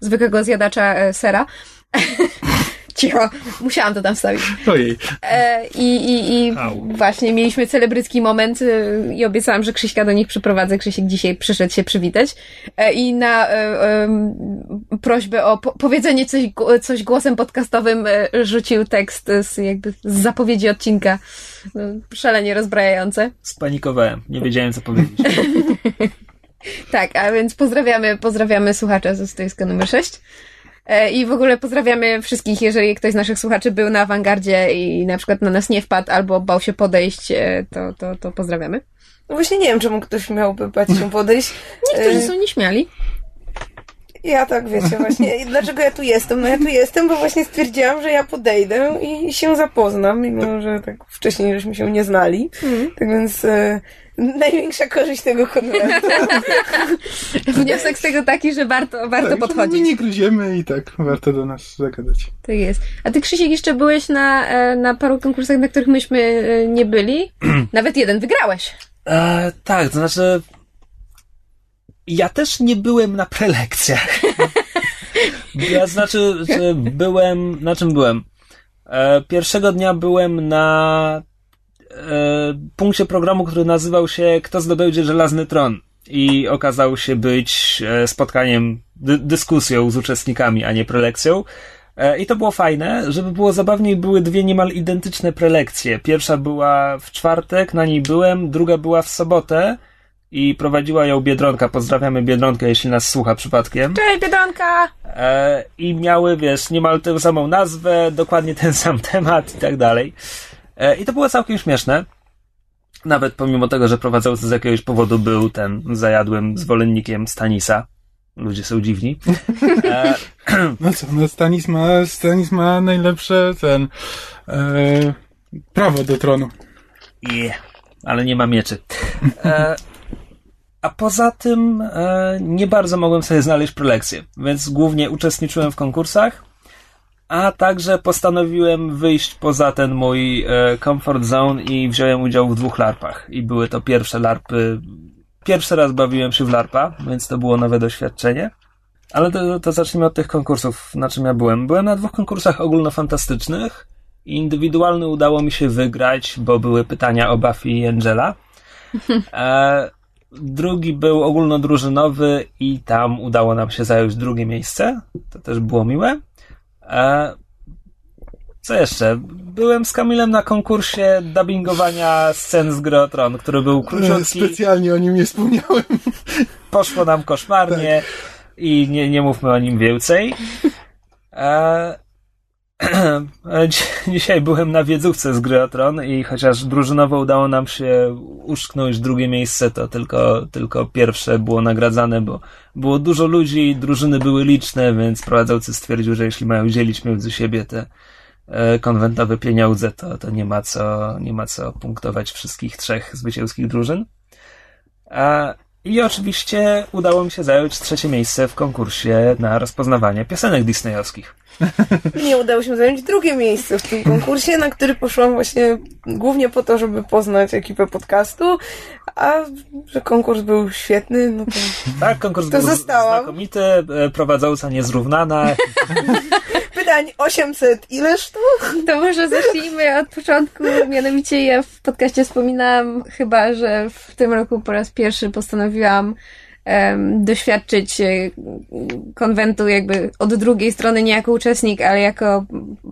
zwykłego zjadacza sera. Cicho, musiałam to tam wstawić. Ojej. E, I i, i właśnie mieliśmy celebrycki moment e, i obiecałam, że Krzyśka do nich przyprowadzę. Krzysiek dzisiaj przyszedł się przywitać e, i na e, prośbę o po powiedzenie coś, coś głosem podcastowym e, rzucił tekst z, jakby z zapowiedzi odcinka. szalenie rozbrajające. Spanikowałem, nie wiedziałem co powiedzieć. tak, a więc pozdrawiamy, pozdrawiamy słuchacza ze stoiska numer 6. E, I w ogóle pozdrawiamy wszystkich, jeżeli ktoś z naszych słuchaczy był na awangardzie i na przykład na nas nie wpadł albo bał się podejść, e, to, to, to pozdrawiamy. No właśnie nie wiem, czemu ktoś miałby bać się podejść. Niektórzy e, są nieśmiali. Ja tak, wiecie, właśnie. Dlaczego ja tu jestem? No ja tu jestem, bo właśnie stwierdziłam, że ja podejdę i się zapoznam, mimo że tak wcześniej żeśmy się nie znali. Mm. Tak więc największa korzyść tego konwentu. Wniosek z tego taki, że warto, warto tak, podchodzić. My nie gryziemy i tak warto do nas zagadać. Tak jest. A ty, Krzysiek, jeszcze byłeś na, e, na paru konkursach, na których myśmy e, nie byli. Nawet jeden wygrałeś. E, tak, to znaczy ja też nie byłem na prelekcjach. ja znaczy, że byłem, na czym byłem? E, pierwszego dnia byłem na punkcie programu, który nazywał się Kto zdobędzie żelazny tron i okazał się być e, spotkaniem, dy dyskusją z uczestnikami, a nie prelekcją. E, I to było fajne, żeby było zabawniej, były dwie niemal identyczne prelekcje. Pierwsza była w czwartek, na niej byłem, druga była w sobotę i prowadziła ją Biedronka. Pozdrawiamy Biedronkę, jeśli nas słucha przypadkiem. Cześć Biedronka! I miały, wiesz, niemal tę samą nazwę, dokładnie ten sam temat i tak dalej. E, I to było całkiem śmieszne. Nawet pomimo tego, że prowadzący z jakiegoś powodu był ten zajadłym zwolennikiem Stanisa. Ludzie są dziwni. E, no co, no Stanis ma, Stanis ma najlepsze ten e, prawo do tronu. Yeah, ale nie ma mieczy. E, a poza tym e, nie bardzo mogłem sobie znaleźć prelekcje, więc głównie uczestniczyłem w konkursach a także postanowiłem wyjść poza ten mój e, comfort zone i wziąłem udział w dwóch larpach. I były to pierwsze larpy. Pierwszy raz bawiłem się w larpa, więc to było nowe doświadczenie. Ale to, to zacznijmy od tych konkursów, na czym ja byłem. Byłem na dwóch konkursach ogólnofantastycznych. Indywidualny udało mi się wygrać, bo były pytania o Buffy i Angela. E, drugi był ogólnodrużynowy i tam udało nam się zająć drugie miejsce. To też było miłe. E, co jeszcze? Byłem z Kamilem na konkursie dubbingowania scen z Gry Tron, który był króciutki. Specjalnie o nim nie wspomniałem. Poszło nam koszmarnie i nie, nie mówmy o nim więcej. E, Dzisiaj byłem na wiedzówce z Gry Tron i chociaż drużynowo udało nam się uszknąć drugie miejsce, to tylko, tylko pierwsze było nagradzane, bo było dużo ludzi, drużyny były liczne, więc prowadzący stwierdził, że jeśli mają dzielić między siebie te e, konwentowe pieniądze, to, to nie ma co, nie ma co punktować wszystkich trzech zwycięskich drużyn. A, I oczywiście udało mi się zająć trzecie miejsce w konkursie na rozpoznawanie piosenek disneyowskich. Mnie udało się zająć drugie miejsce w tym konkursie, na który poszłam właśnie głównie po to, żeby poznać ekipę podcastu, a że konkurs był świetny, no to Tak, konkurs To był zostałam. znakomity, e, prowadząca niezrównana. pytań 800 ileż tu? To może zacznijmy od początku. Mianowicie ja w podcaście wspominałam chyba, że w tym roku po raz pierwszy postanowiłam doświadczyć e, konwentu jakby od drugiej strony, nie jako uczestnik, ale jako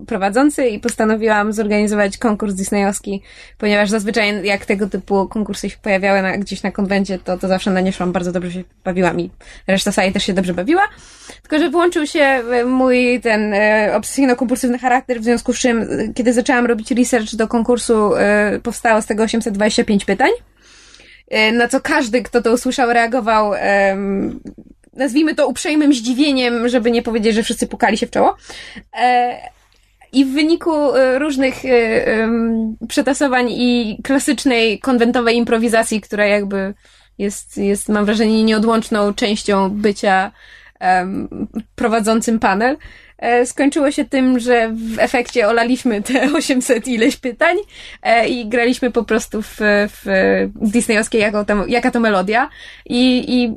prowadzący i postanowiłam zorganizować konkurs disneyowski, ponieważ zazwyczaj jak tego typu konkursy się pojawiały na, gdzieś na konwencie, to, to zawsze na nie szłam, bardzo dobrze się bawiłam i reszta sali też się dobrze bawiła. Tylko, że włączył się e, mój ten e, obsesyjno-kompulsywny charakter, w związku z czym, kiedy zaczęłam robić research do konkursu, powstało z tego 825 pytań, na co każdy, kto to usłyszał, reagował, nazwijmy to uprzejmym zdziwieniem, żeby nie powiedzieć, że wszyscy pukali się w czoło. E, i w wyniku e, różnych e, przetasowań i klasycznej, konwentowej improwizacji, która jakby jest, jest mam wrażenie, nieodłączną częścią bycia prowadzącym panel, e, skończyło się tym, że w efekcie olaliśmy te 800 ileś pytań e, i graliśmy po prostu w, w disneyowskiej jako to, jaka to melodia i, i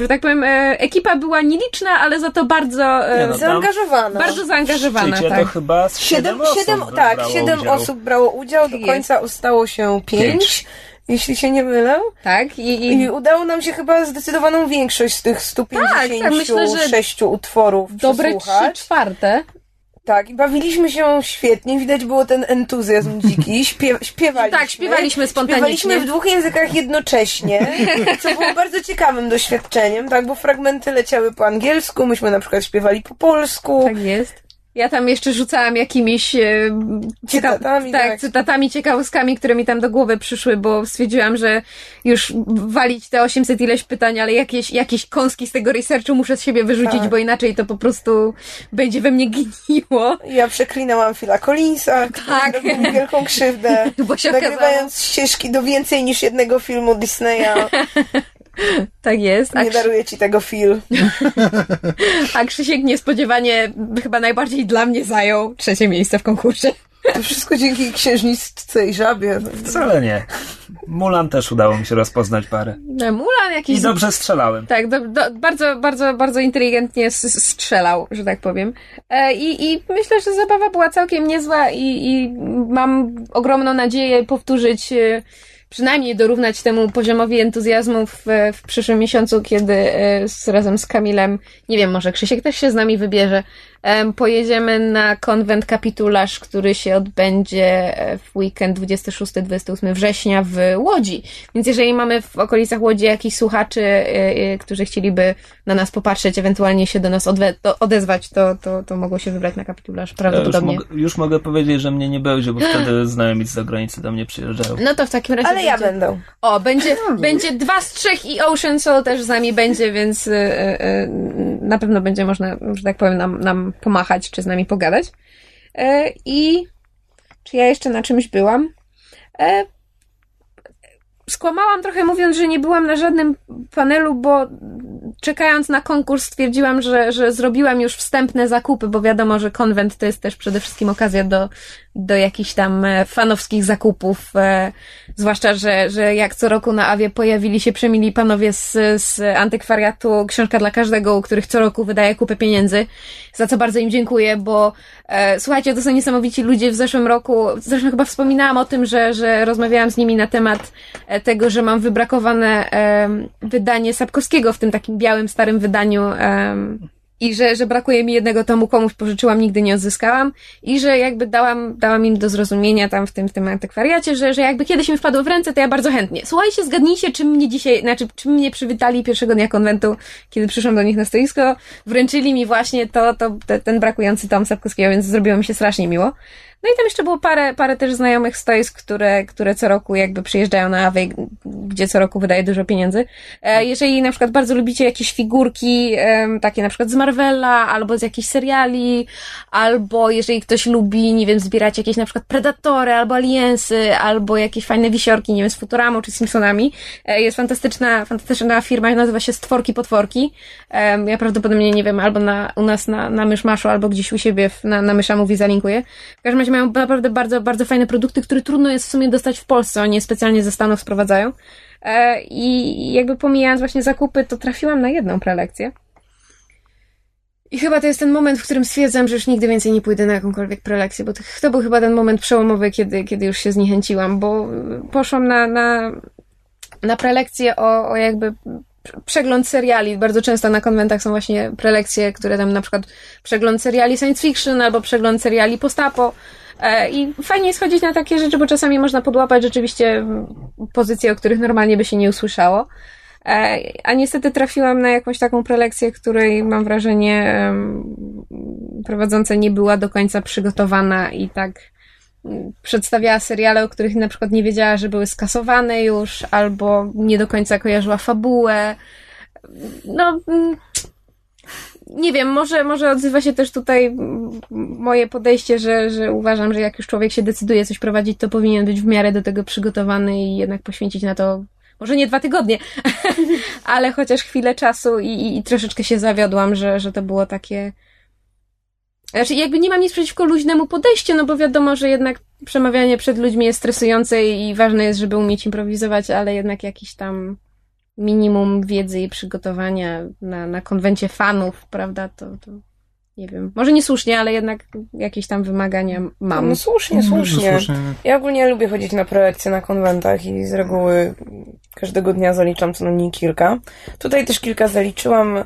że tak powiem, e, ekipa była nieliczna, ale za to bardzo, e, Nie no, tam- Zaangażowana. bardzo zaangażowana. Szczycie Tak. to chyba z Siedem, siedem, osób siedem, tak, brało siedem udział. osób brało udział, do końca ustało się pięć, Pięć. Jeśli się nie mylę. tak, i, i udało nam się chyba zdecydowaną większość z tych 156 tak, myślę, że utworów dobre trzy czwarte. Tak, i bawiliśmy się świetnie, widać było ten entuzjazm dziki, Śpiew, śpiewaliśmy. Tak, śpiewaliśmy spontanicznie. Śpiewaliśmy w dwóch językach jednocześnie, co było bardzo ciekawym doświadczeniem, tak, bo fragmenty leciały po angielsku, myśmy na przykład śpiewali po polsku. Tak jest. Ja tam jeszcze rzucałam jakimiś e, cieka- Cytatami, tak, tak. cytatami, ciekawostkami, które mi tam do głowy przyszły, bo stwierdziłam, że już walić te 800 ileś pytań, ale jakieś, jakieś kąski z tego researchu muszę z siebie wyrzucić, Tak. bo inaczej to po prostu będzie we mnie gniło. Ja przeklinałam Phila Collinsa, który Tak. mi wielką krzywdę, Bo się okazało, nagrywając ścieżki do więcej niż jednego filmu Disneya. tak jest. Nie Krzy- daruję ci tego, Phil. a Krzysiek niespodziewanie chyba najbardziej dla mnie zajął trzecie miejsce w konkursie. To wszystko dzięki księżniczce i żabie. Wcale nie. Mulan też udało mi się rozpoznać parę. Mulan jakiś I dobrze strzelałem. Tak, do, do, bardzo, bardzo, bardzo inteligentnie strzelał, że tak powiem. E, i, I myślę, że zabawa była całkiem niezła i, i mam ogromną nadzieję powtórzyć, e, przynajmniej dorównać temu poziomowi entuzjazmu w, w przyszłym miesiącu, kiedy e, z, razem z Kamilem, nie wiem, może Krzysiek też się z nami wybierze, pojedziemy na konwent kapitularz, który się odbędzie e, w weekend 26-28 września w Łodzi. Więc jeżeli mamy w okolicach Łodzi jakichś słuchaczy, e, e, którzy chcieliby na nas popatrzeć, ewentualnie się do nas odwe- to odezwać, to, to, to mogą się wybrać na kapitularz Ja już, prawdopodobnie. mogę, już mogę powiedzieć, że mnie nie będzie, bo wtedy znajomi z zagranicy do mnie przyjeżdżają. No to w takim razie. Ale ja będzie- będę. O, będzie, będzie dwa z trzech i Ocean Soul też z nami będzie, więc na pewno będzie można, że tak powiem, nam, nam pomachać, czy z nami pogadać. E, I czy ja jeszcze na czymś byłam? E, skłamałam trochę mówiąc, że nie byłam na żadnym panelu, bo czekając na konkurs stwierdziłam, że, że zrobiłam już wstępne zakupy, bo wiadomo, że konwent to jest też przede wszystkim okazja do, do jakichś tam e, fanowskich zakupów, e, zwłaszcza, że, że jak co roku na Awie pojawili się przemili panowie z, z antykwariatu Książka dla Każdego, u których co roku wydaje kupę pieniędzy, za co bardzo im dziękuję, bo e, słuchajcie, to są niesamowici ludzie. W zeszłym roku, zresztą chyba wspominałam o tym, że, że rozmawiałam z nimi na temat e, tego, że mam wybrakowane e, wydanie Sapkowskiego w tym takim białym, starym wydaniu e, i że, że brakuje mi jednego tomu, komuś pożyczyłam, nigdy nie odzyskałam i że jakby dałam, dałam im do zrozumienia tam w tym, w tym antykwariacie, że, że jakby kiedyś mi wpadło w ręce, to ja bardzo chętnie. Słuchajcie, zgadnijcie, czym mnie dzisiaj, znaczy, czym mnie przywitali pierwszego dnia konwentu, kiedy przyszłam do nich na stoisko, wręczyli mi właśnie to, to, te, ten brakujący tom Sapkowskiego, więc zrobiło mi się strasznie miło. No i tam jeszcze było parę, parę też znajomych stoisk, które, które co roku jakby przyjeżdżają na Awę, gdzie co roku wydaje dużo pieniędzy. E, jeżeli na przykład bardzo lubicie jakieś figurki, takie na przykład z Marvela, albo z jakichś seriali, albo jeżeli ktoś lubi, nie wiem, zbierać jakieś na przykład Predatory, albo Aliensy, albo jakieś fajne wisiorki, nie wiem, z Futuramą czy Simpsonami, e, jest fantastyczna, fantastyczna firma, nazywa się Stworki Potworki. Ja prawdopodobnie, nie wiem, albo na, u nas na, na Myszmaszu, albo gdzieś u siebie na, na Mysza Mówi zalinkuję. W każdym razie mają naprawdę bardzo, bardzo fajne produkty, które trudno jest w sumie dostać w Polsce. Oni specjalnie ze Stanów sprowadzają. E, I jakby pomijając właśnie zakupy, to trafiłam na jedną prelekcję. I chyba to jest ten moment, w którym stwierdzam, że już nigdy więcej nie pójdę na jakąkolwiek prelekcję, bo to, był chyba ten moment przełomowy, kiedy, kiedy już się zniechęciłam, bo poszłam na, na, na prelekcję o, o jakby przegląd seriali. Bardzo często na konwentach są właśnie prelekcje, które tam na przykład przegląd seriali science fiction albo przegląd seriali postapo. E, I fajnie jest chodzić na takie rzeczy, bo czasami można podłapać rzeczywiście pozycje, o których normalnie by się nie usłyszało. E, a niestety trafiłam na jakąś taką prelekcję, której mam wrażenie prowadząca nie była do końca przygotowana i tak przedstawiała seriale, o których na przykład nie wiedziała, że były skasowane już, albo nie do końca kojarzyła fabułę. No, nie wiem, może, może odzywa się też tutaj moje podejście, że, że uważam, że jak już człowiek się decyduje coś prowadzić, to powinien być w miarę do tego przygotowany i jednak poświęcić na to może nie dwa tygodnie, ale chociaż chwilę czasu i, i, i troszeczkę się zawiodłam, że, że to było takie, znaczy, jakby nie mam nic przeciwko luźnemu podejściu, no bo wiadomo, że jednak przemawianie przed ludźmi jest stresujące i ważne jest, żeby umieć improwizować, ale jednak jakiś tam minimum wiedzy i przygotowania na, na konwencie fanów, prawda, to, to nie wiem, może niesłusznie, ale jednak jakieś tam wymagania mam. No słusznie, słusznie. Ja ogólnie lubię chodzić na projekcje na konwentach i z reguły każdego dnia zaliczam co najmniej kilka. Tutaj też kilka zaliczyłam.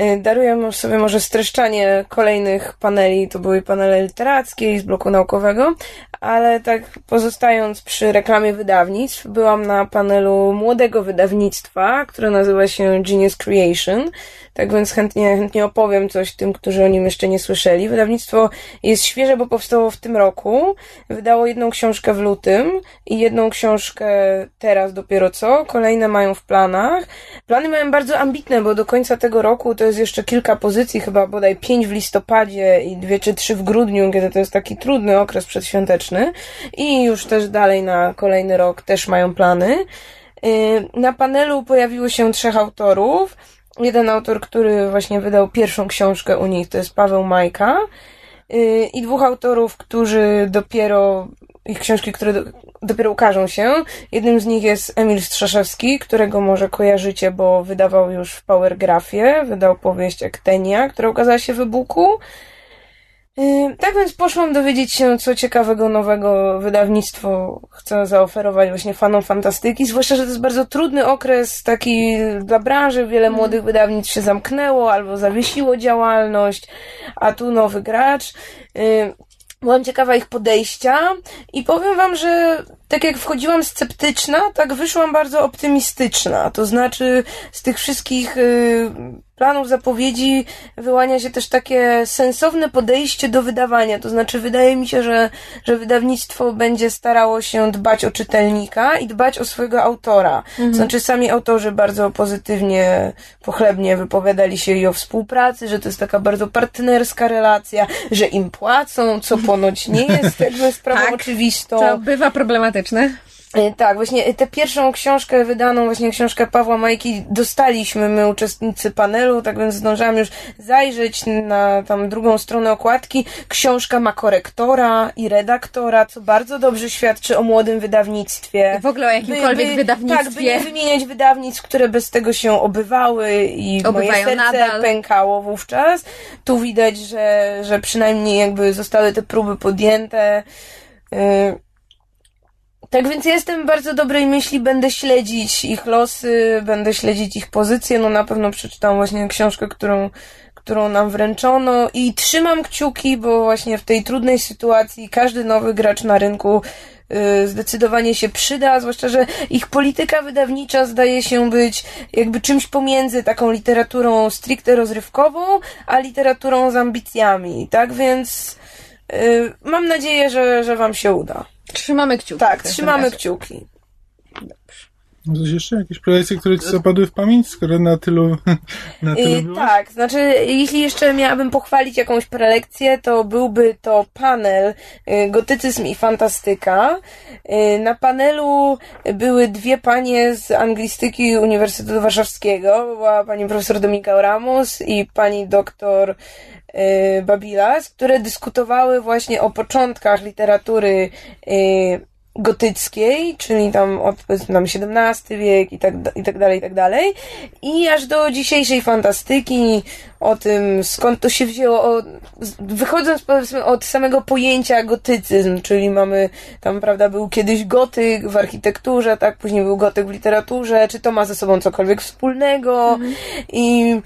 Y, daruję sobie może streszczanie kolejnych paneli, to były panele literackie z bloku naukowego, ale tak pozostając przy reklamie wydawnictw, byłam na panelu młodego wydawnictwa, które nazywa się Genius Creation. Tak więc chętnie, chętnie opowiem coś tym, którzy o nim jeszcze nie słyszeli. Wydawnictwo jest świeże, bo powstało w tym roku. Wydało jedną książkę w lutym i jedną książkę teraz dopiero co. Kolejne mają w planach. Plany mają bardzo ambitne, bo do końca tego roku to jest jeszcze kilka pozycji, chyba bodaj pięć w listopadzie i dwie czy trzy w grudniu, kiedy to jest taki trudny okres przedświąteczny. I już też dalej na kolejny rok też mają plany. Y, na panelu pojawiło się trzech autorów jeden autor, który właśnie wydał pierwszą książkę u nich, to jest Paweł Majka y, i dwóch autorów, którzy dopiero, ich książki, które do, dopiero ukażą się. Jednym z nich jest Emil Strzeszewski, którego może kojarzycie, bo wydawał już w Powergrafie, wydał powieść Ektenia, która ukazała się w e-booku. Tak więc poszłam dowiedzieć się, co ciekawego nowego wydawnictwo chce zaoferować właśnie fanom fantastyki, zwłaszcza, że to jest bardzo trudny okres taki dla branży, wiele mhm. młodych wydawnictw się zamknęło albo zawiesiło działalność, a tu nowy gracz. Byłam ciekawa ich podejścia i powiem wam, że tak jak wchodziłam sceptyczna, tak wyszłam bardzo optymistyczna. To znaczy z tych wszystkich y, planów, zapowiedzi wyłania się też takie sensowne podejście do wydawania. To znaczy, wydaje mi się, że, że wydawnictwo będzie starało się dbać o czytelnika i dbać o swojego autora. Mhm. To znaczy, sami autorzy bardzo pozytywnie, pochlebnie wypowiadali się i o współpracy, że to jest taka bardzo partnerska relacja, że im płacą, co ponoć nie jest jakby sprawą tak, oczywistą. To bywa problematyczne. E, Tak, właśnie tę pierwszą książkę wydaną, właśnie książkę Pawła Majki dostaliśmy my uczestnicy panelu, tak więc zdążyłam już zajrzeć na tam drugą stronę okładki. Książka ma korektora i redaktora, co bardzo dobrze świadczy o młodym wydawnictwie. W ogóle o jakimkolwiek By- by- wydawnictwie. Tak, by nie wymieniać wydawnictw, które bez tego się obywały i moje Obywają serce nadal. pękało wówczas. Tu widać, że, że przynajmniej jakby zostały te próby podjęte. Yy, tak więc jestem bardzo dobrej myśli, będę śledzić ich losy, będę śledzić ich pozycje. No na pewno przeczytam właśnie książkę, którą, którą nam wręczono i trzymam kciuki, bo właśnie w tej trudnej sytuacji każdy nowy gracz na rynku y, zdecydowanie się przyda, zwłaszcza, że ich polityka wydawnicza zdaje się być jakby czymś pomiędzy taką literaturą stricte rozrywkową, a literaturą z ambicjami, tak więc y, mam nadzieję, że, że wam się uda. Trzymamy kciuki. Tak, trzymamy kciuki. Coś jeszcze? Jakieś prelekcje, które ci zapadły w pamięć, skoro na tylu, na tylu I, byłaś? tak, znaczy, jeśli jeszcze miałabym pochwalić jakąś prelekcję, to byłby to panel y, Gotycyzm i Fantastyka. Y, Na panelu były dwie panie z anglistyki Uniwersytetu Warszawskiego. Była pani profesor Dominika Ramos i pani doktor y, Babilas, które dyskutowały właśnie o początkach literatury gotyckiej, czyli tam od powiedzmy tam XVII wiek i tak, i tak dalej, i tak dalej. I aż do dzisiejszej fantastyki, o tym skąd to się wzięło, o, wychodząc powiedzmy od samego pojęcia gotycyzm, czyli mamy tam, prawda, był kiedyś gotyk w architekturze, tak, później był gotyk w literaturze, czy to ma ze sobą cokolwiek wspólnego i mm,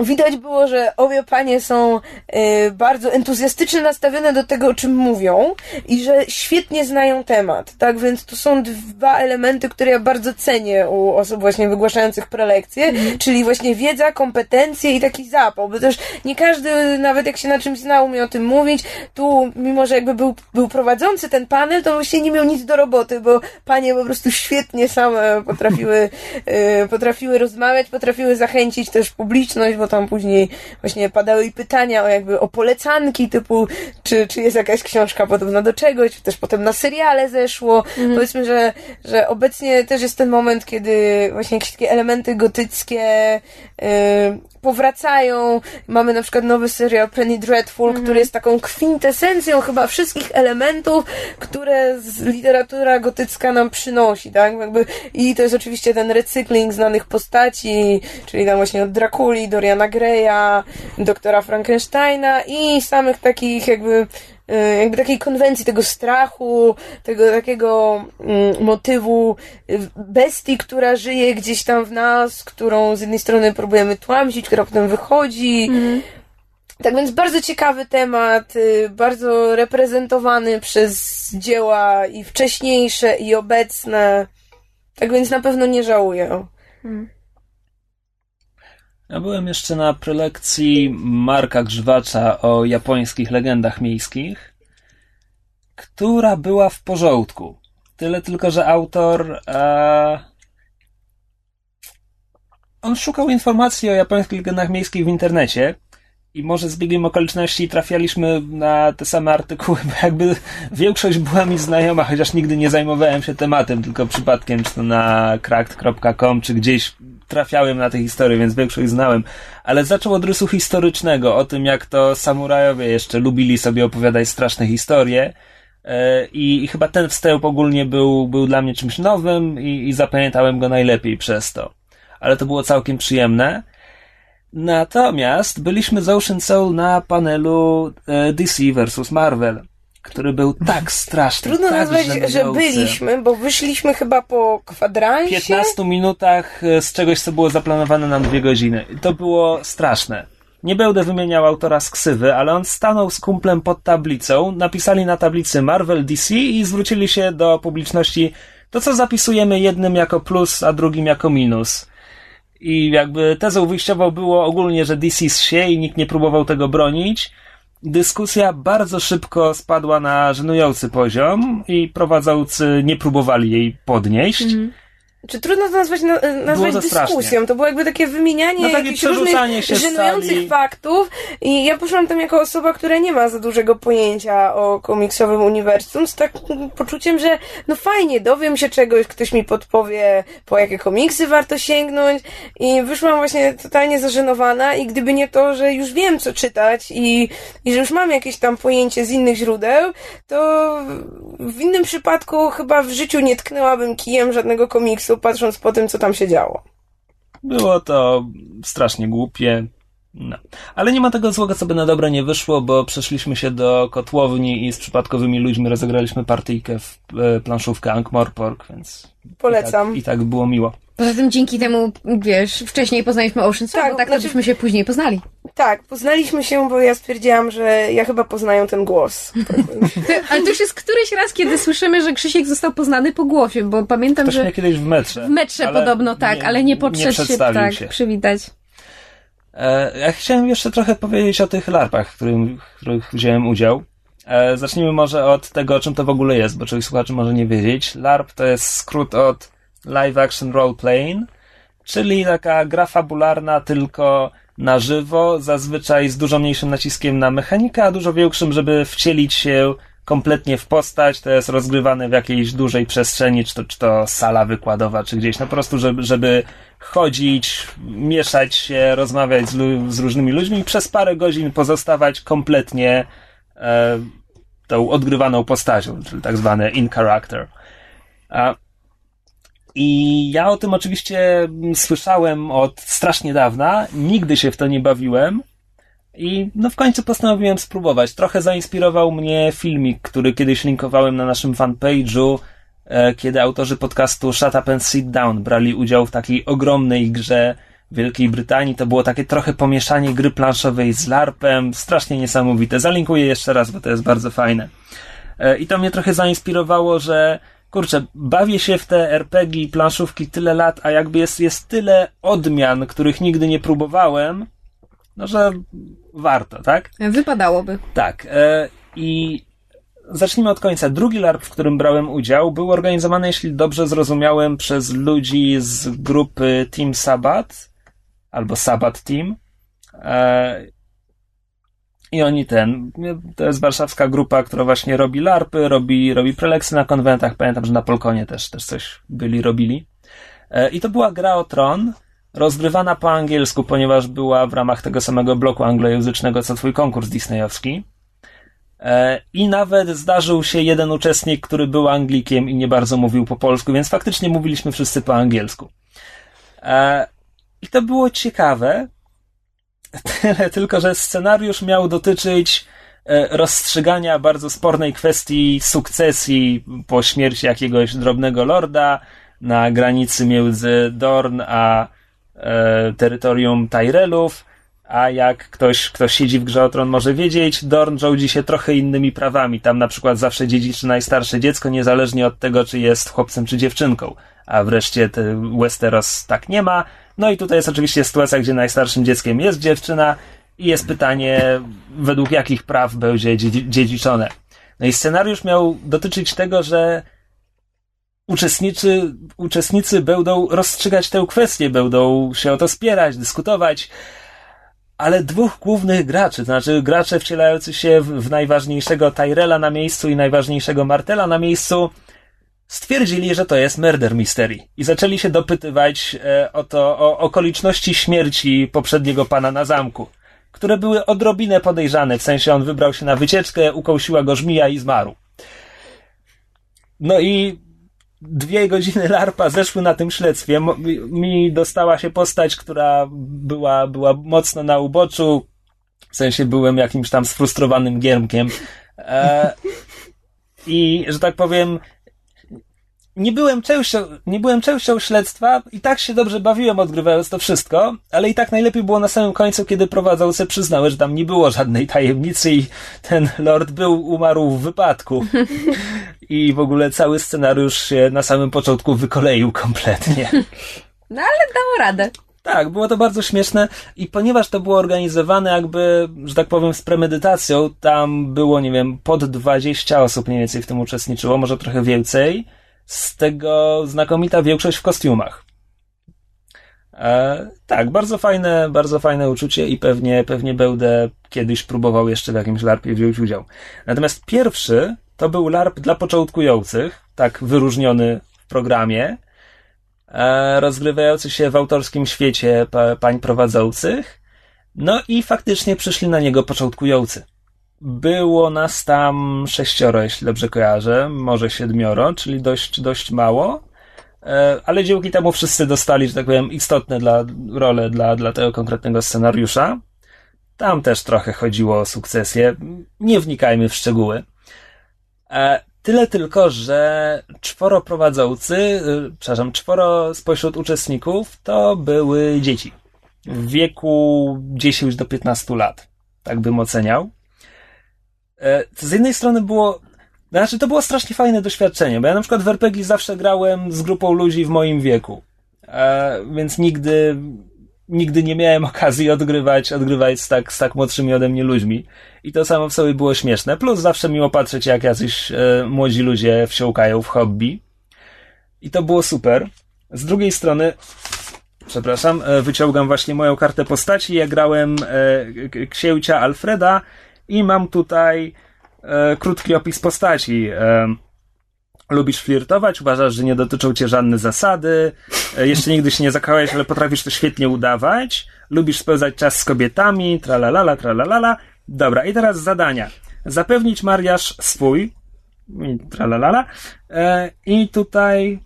Widać było, że obie panie są y, bardzo entuzjastycznie nastawione do tego, o czym mówią i że świetnie znają temat. Tak więc to są dwa elementy, które ja bardzo cenię u osób właśnie wygłaszających prelekcje, czyli właśnie wiedza, kompetencje i taki zapał, bo też nie każdy, nawet jak się na czymś zna, umie o tym mówić. Tu, mimo że jakby był, był prowadzący ten panel, to właśnie nie miał nic do roboty, bo panie po prostu świetnie same potrafiły, y, potrafiły rozmawiać, potrafiły zachęcić też publiczność, bo tam później właśnie padały i pytania o jakby o polecanki, typu czy, czy jest jakaś książka podobna do czegoś, czy też potem na seriale zeszło. Powiedzmy, że, że obecnie też jest ten moment, kiedy właśnie jakieś takie elementy gotyckie y, powracają. Mamy na przykład nowy serial Penny Dreadful, który jest taką kwintesencją chyba wszystkich elementów, które literatura gotycka nam przynosi, tak? Jakby, I to jest oczywiście ten recykling znanych postaci, czyli tam właśnie od Drakuli, Doriana Greya, doktora Frankensteina i samych takich jakby jakby takiej konwencji tego strachu, tego takiego mm, motywu y, bestii, która żyje gdzieś tam w nas, którą z jednej strony próbujemy tłamsić, która potem wychodzi. Tak więc bardzo ciekawy temat, y, bardzo reprezentowany przez dzieła i wcześniejsze, i obecne. Tak więc na pewno nie żałuję. Ja byłem jeszcze na prelekcji Marka Grzywacza o japońskich legendach miejskich, która była w porządku. Tyle tylko, że autor. E... On szukał informacji o japońskich legendach miejskich w internecie. I może z biegiem okoliczności trafialiśmy na te same artykuły, bo jakby większość była mi znajoma, chociaż nigdy nie zajmowałem się tematem, tylko przypadkiem, czy to na cracked.com, czy gdzieś trafiałem na te historie, więc większość znałem. Ale zaczął od rysu historycznego, o tym jak to samurajowie jeszcze lubili sobie opowiadać straszne historie. E, I, I chyba ten wstęp ogólnie był, był dla mnie czymś nowym i, i zapamiętałem go najlepiej przez to. Ale to było całkiem przyjemne. Natomiast byliśmy z Ocean Soul na panelu e, DC vs Marvel, który był tak straszny. Trudno tak nazwać, że żenujący. byliśmy, bo wyszliśmy chyba po W kwadransie. 15 minutach e, z czegoś, co było zaplanowane na dwie godziny. I to było straszne. Nie będę wymieniał autora z ksywy, ale on stanął z kumplem pod tablicą, napisali na tablicy Marvel DC i zwrócili się do publiczności, to co zapisujemy jednym jako plus, a drugim jako minus. I jakby tezą wyjściową było ogólnie, że DC się i nikt nie próbował tego bronić. Dyskusja bardzo szybko spadła na żenujący poziom i prowadzący nie próbowali jej podnieść. Czy trudno to nazwać, na, nazwać to dyskusją? strasznie. To było jakby takie wymienianie No takie jakichś różnych się żenujących sali. faktów i ja poszłam tam jako osoba, która nie ma za dużego pojęcia o komiksowym uniwersum z takim poczuciem, że no fajnie, dowiem się czegoś, ktoś mi podpowie, po jakie komiksy warto sięgnąć i wyszłam właśnie totalnie zażenowana i gdyby nie to, że już wiem co czytać i, i że już mam jakieś tam pojęcie z innych źródeł, to w innym przypadku chyba w życiu nie tknęłabym kijem żadnego komiksu, patrząc po tym, co tam się działo. Było to strasznie głupie. No. Ale nie ma tego złego, co by na dobre nie wyszło, bo przeszliśmy się do kotłowni i z przypadkowymi ludźmi rozegraliśmy partyjkę w e, planszówkę Ankh-Morpork, więc Polecam. I tak, I tak było miło. Poza tym dzięki temu, wiesz, wcześniej poznaliśmy Ocean Soul, Tak, bo tak znaczy- to byśmy się później poznali. Tak, poznaliśmy się, bo ja stwierdziłam, że ja chyba poznaję ten głos. Ale to już jest któryś raz, kiedy słyszymy, że Krzysiek został poznany po głosie, bo pamiętam, Ktoś że mnie kiedyś w metrze. w metrze podobno tak, ale nie podszedł się przedstawił tak się. przywitać. E, ja chciałem jeszcze trochę powiedzieć o tych larpach, w którym, w których wziąłem udział. E, zacznijmy może od tego, czym to w ogóle jest, bo część słuchaczy może nie wiedzieć. LARP to jest skrót od Live Action Role Playing, czyli taka gra fabularna tylko na żywo, zazwyczaj z dużo mniejszym naciskiem na mechanikę, a dużo większym, żeby wcielić się kompletnie w postać. To jest rozgrywane w jakiejś dużej przestrzeni, czy to, czy to sala wykładowa, czy gdzieś. No po prostu, żeby, żeby chodzić, mieszać się, rozmawiać z, z różnymi ludźmi i przez parę godzin pozostawać kompletnie e, tą odgrywaną postacią, czyli tak zwane in character. A, I ja o tym oczywiście słyszałem od strasznie dawna, nigdy się w to nie bawiłem. I no w końcu postanowiłem spróbować. Trochę zainspirował mnie filmik, który kiedyś linkowałem na naszym fanpage'u, e, kiedy autorzy podcastu Shut Up and Sit Down brali udział w takiej ogromnej grze Wielkiej Brytanii. To było takie trochę pomieszanie gry planszowej z LARPem. Strasznie niesamowite. Zalinkuję jeszcze raz, bo to jest bardzo fajne. E, I to mnie trochę zainspirowało, że kurczę, bawię się w te RPG i planszówki tyle lat, a jakby jest, jest tyle odmian, których nigdy nie próbowałem, no że warto, tak? Wypadałoby. Tak. E, I zacznijmy od końca. Drugi LARP, w którym brałem udział, był organizowany, jeśli dobrze zrozumiałem, przez ludzi z grupy Team Sabbath albo Sabbath Team. E, I oni ten, to jest warszawska grupa, która właśnie robi larpy, robi, robi preleksy na konwentach. Pamiętam, że na Polkonie też, też coś byli, robili. E, I to była gra o tron, rozgrywana po angielsku, ponieważ była w ramach tego samego bloku anglojęzycznego, co twój konkurs disneyowski. E, I nawet zdarzył się jeden uczestnik, który był Anglikiem i nie bardzo mówił po polsku, więc faktycznie mówiliśmy wszyscy po angielsku. E, I to było ciekawe, tyle tylko, że scenariusz miał dotyczyć e, rozstrzygania bardzo spornej kwestii sukcesji po śmierci jakiegoś drobnego lorda na granicy między Dorn a e, terytorium Tyrellów, a jak ktoś, kto siedzi w grze o tron może wiedzieć, Dorn rządzi się trochę innymi prawami. Tam na przykład zawsze dziedziczy najstarsze dziecko, niezależnie od tego, czy jest chłopcem czy dziewczynką. A wreszcie te Westeros tak nie ma. No i tutaj jest oczywiście sytuacja, gdzie najstarszym dzieckiem jest dziewczyna i jest pytanie, według jakich praw będzie dziedzi- dziedziczone. No i scenariusz miał dotyczyć tego, że uczestnicy, uczestnicy będą rozstrzygać tę kwestię, będą się o to spierać, dyskutować, ale dwóch głównych graczy, to znaczy gracze wcielający się w, w najważniejszego Tyrella na miejscu i najważniejszego Martela na miejscu, stwierdzili, że to jest murder mystery i zaczęli się dopytywać e, o to, o okoliczności śmierci poprzedniego pana na zamku, które były odrobinę podejrzane, w sensie on wybrał się na wycieczkę, ukąsiła go żmija i zmarł. No i dwie godziny larpa zeszły na tym śledztwie. Mi dostała się postać, która była, była mocno na uboczu. W sensie byłem jakimś tam sfrustrowanym giermkiem. E, I, że tak powiem, nie byłem częścią, nie byłem częścią śledztwa i tak się dobrze bawiłem odgrywając to wszystko, ale i tak najlepiej było na samym końcu, kiedy prowadzące przyznały, że tam nie było żadnej tajemnicy i ten lord był, umarł w wypadku. I w ogóle cały scenariusz się na samym początku wykoleił kompletnie. No ale dało radę. Tak, było to bardzo śmieszne i ponieważ to było organizowane jakby, że tak powiem, z premedytacją, tam było, nie wiem, pod 20 osób mniej więcej w tym uczestniczyło, może trochę więcej. Z tego znakomita większość w kostiumach. E, tak, bardzo fajne, bardzo fajne uczucie i pewnie, pewnie będę kiedyś próbował jeszcze w jakimś LARPie wziąć udział. Natomiast pierwszy to był LARP dla początkujących, tak wyróżniony w programie, e, rozgrywający się w autorskim świecie pa, pań prowadzących. No i faktycznie przyszli na niego początkujący. Było nas tam sześcioro, jeśli dobrze kojarzę, może siedmioro, czyli dość, dość mało. E, ale dzięki temu wszyscy dostali, że tak powiem, istotne dla, role dla, dla tego konkretnego scenariusza. Tam też trochę chodziło o sukcesję. Nie wnikajmy w szczegóły. E, tyle tylko, że czworo prowadzący, y, przepraszam, czworo spośród uczestników to były dzieci. W wieku 10 do 15 lat. Tak bym oceniał. E, z jednej strony było znaczy, to było strasznie fajne doświadczenie, bo ja na przykład w RPG zawsze grałem z grupą ludzi w moim wieku. E, więc nigdy, nigdy nie miałem okazji odgrywać, odgrywać z tak, z tak młodszymi ode mnie ludźmi. I to samo w sobie było śmieszne. Plus zawsze miło patrzeć, jak jacyś e, młodzi ludzie wsiąkają w hobby. I to było super. Z drugiej strony, przepraszam, e, wyciągam właśnie moją kartę postaci. Ja grałem e, księcia Alfreda i mam tutaj e, krótki opis postaci. E, lubisz flirtować, uważasz, że nie dotyczą cię żadne zasady, e, jeszcze nigdy się nie zakałeś, ale potrafisz to świetnie udawać, lubisz spędzać czas z kobietami, tralalala, tralalala. Dobra, i teraz zadania. Zapewnić mariaż swój, tralalala, e, i tutaj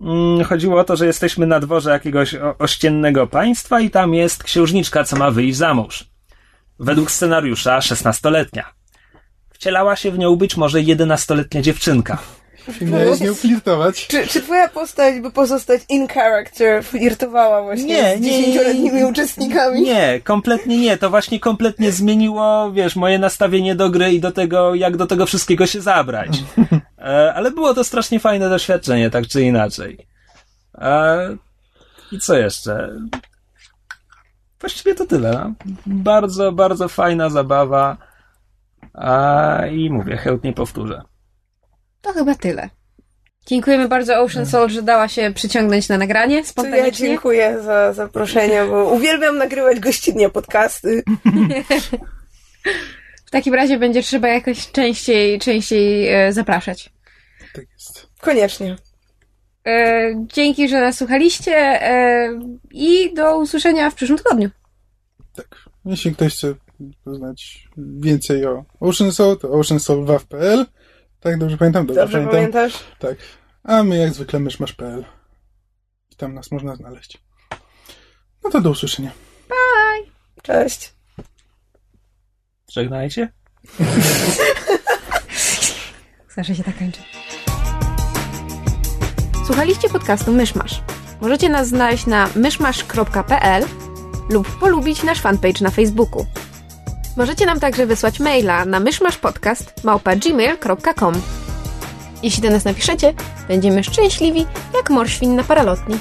mm, chodziło o to, że jesteśmy na dworze jakiegoś ościennego państwa i tam jest księżniczka, co ma wyjść za mąż. Według scenariusza 16-letnia. Wcielała się w nią być może 11-letnia dziewczynka. I miałeś z nią flirtować. Czy, czy twoja postać, by pozostać in character, flirtowała właśnie Nie, z dziesięcioletnimi uczestnikami? Nie, kompletnie nie. To właśnie kompletnie zmieniło, wiesz, moje nastawienie do gry i do tego, jak do tego wszystkiego się zabrać. E, ale było to strasznie fajne doświadczenie, tak czy inaczej. E, I co jeszcze? Właściwie to tyle. Bardzo, bardzo fajna zabawa. A, I mówię, chętnie powtórzę. To chyba tyle. Dziękujemy bardzo Ocean Soul, że dała się przyciągnąć na nagranie To ja spontanicznie. dziękuję za zaproszenie, bo uwielbiam nagrywać gościnnie podcasty. W takim razie będzie trzeba jakoś częściej, częściej e, zapraszać. Tak jest. Koniecznie. E, dzięki, że nas słuchaliście e, i do usłyszenia w przyszłym tygodniu. Tak. Jeśli ktoś chce poznać więcej o Ocean Soul, to oceansoulwaw.pl. Tak, dobrze pamiętam? Dobrze, Dobrze pamiętam. pamiętasz? Tak. A my jak zwykle myszmasz.pl. I tam nas można znaleźć. No to do usłyszenia. Cześć. Żegnajcie. Zawsze się tak kończy. Słuchaliście podcastu Myszmasz. Możecie nas znaleźć na myszmasz.pl lub polubić nasz fanpage na Facebooku. Możecie nam także wysłać maila na myszmaszpodcast.gmail.com Jeśli do nas napiszecie, będziemy szczęśliwi jak morświn na paralotni.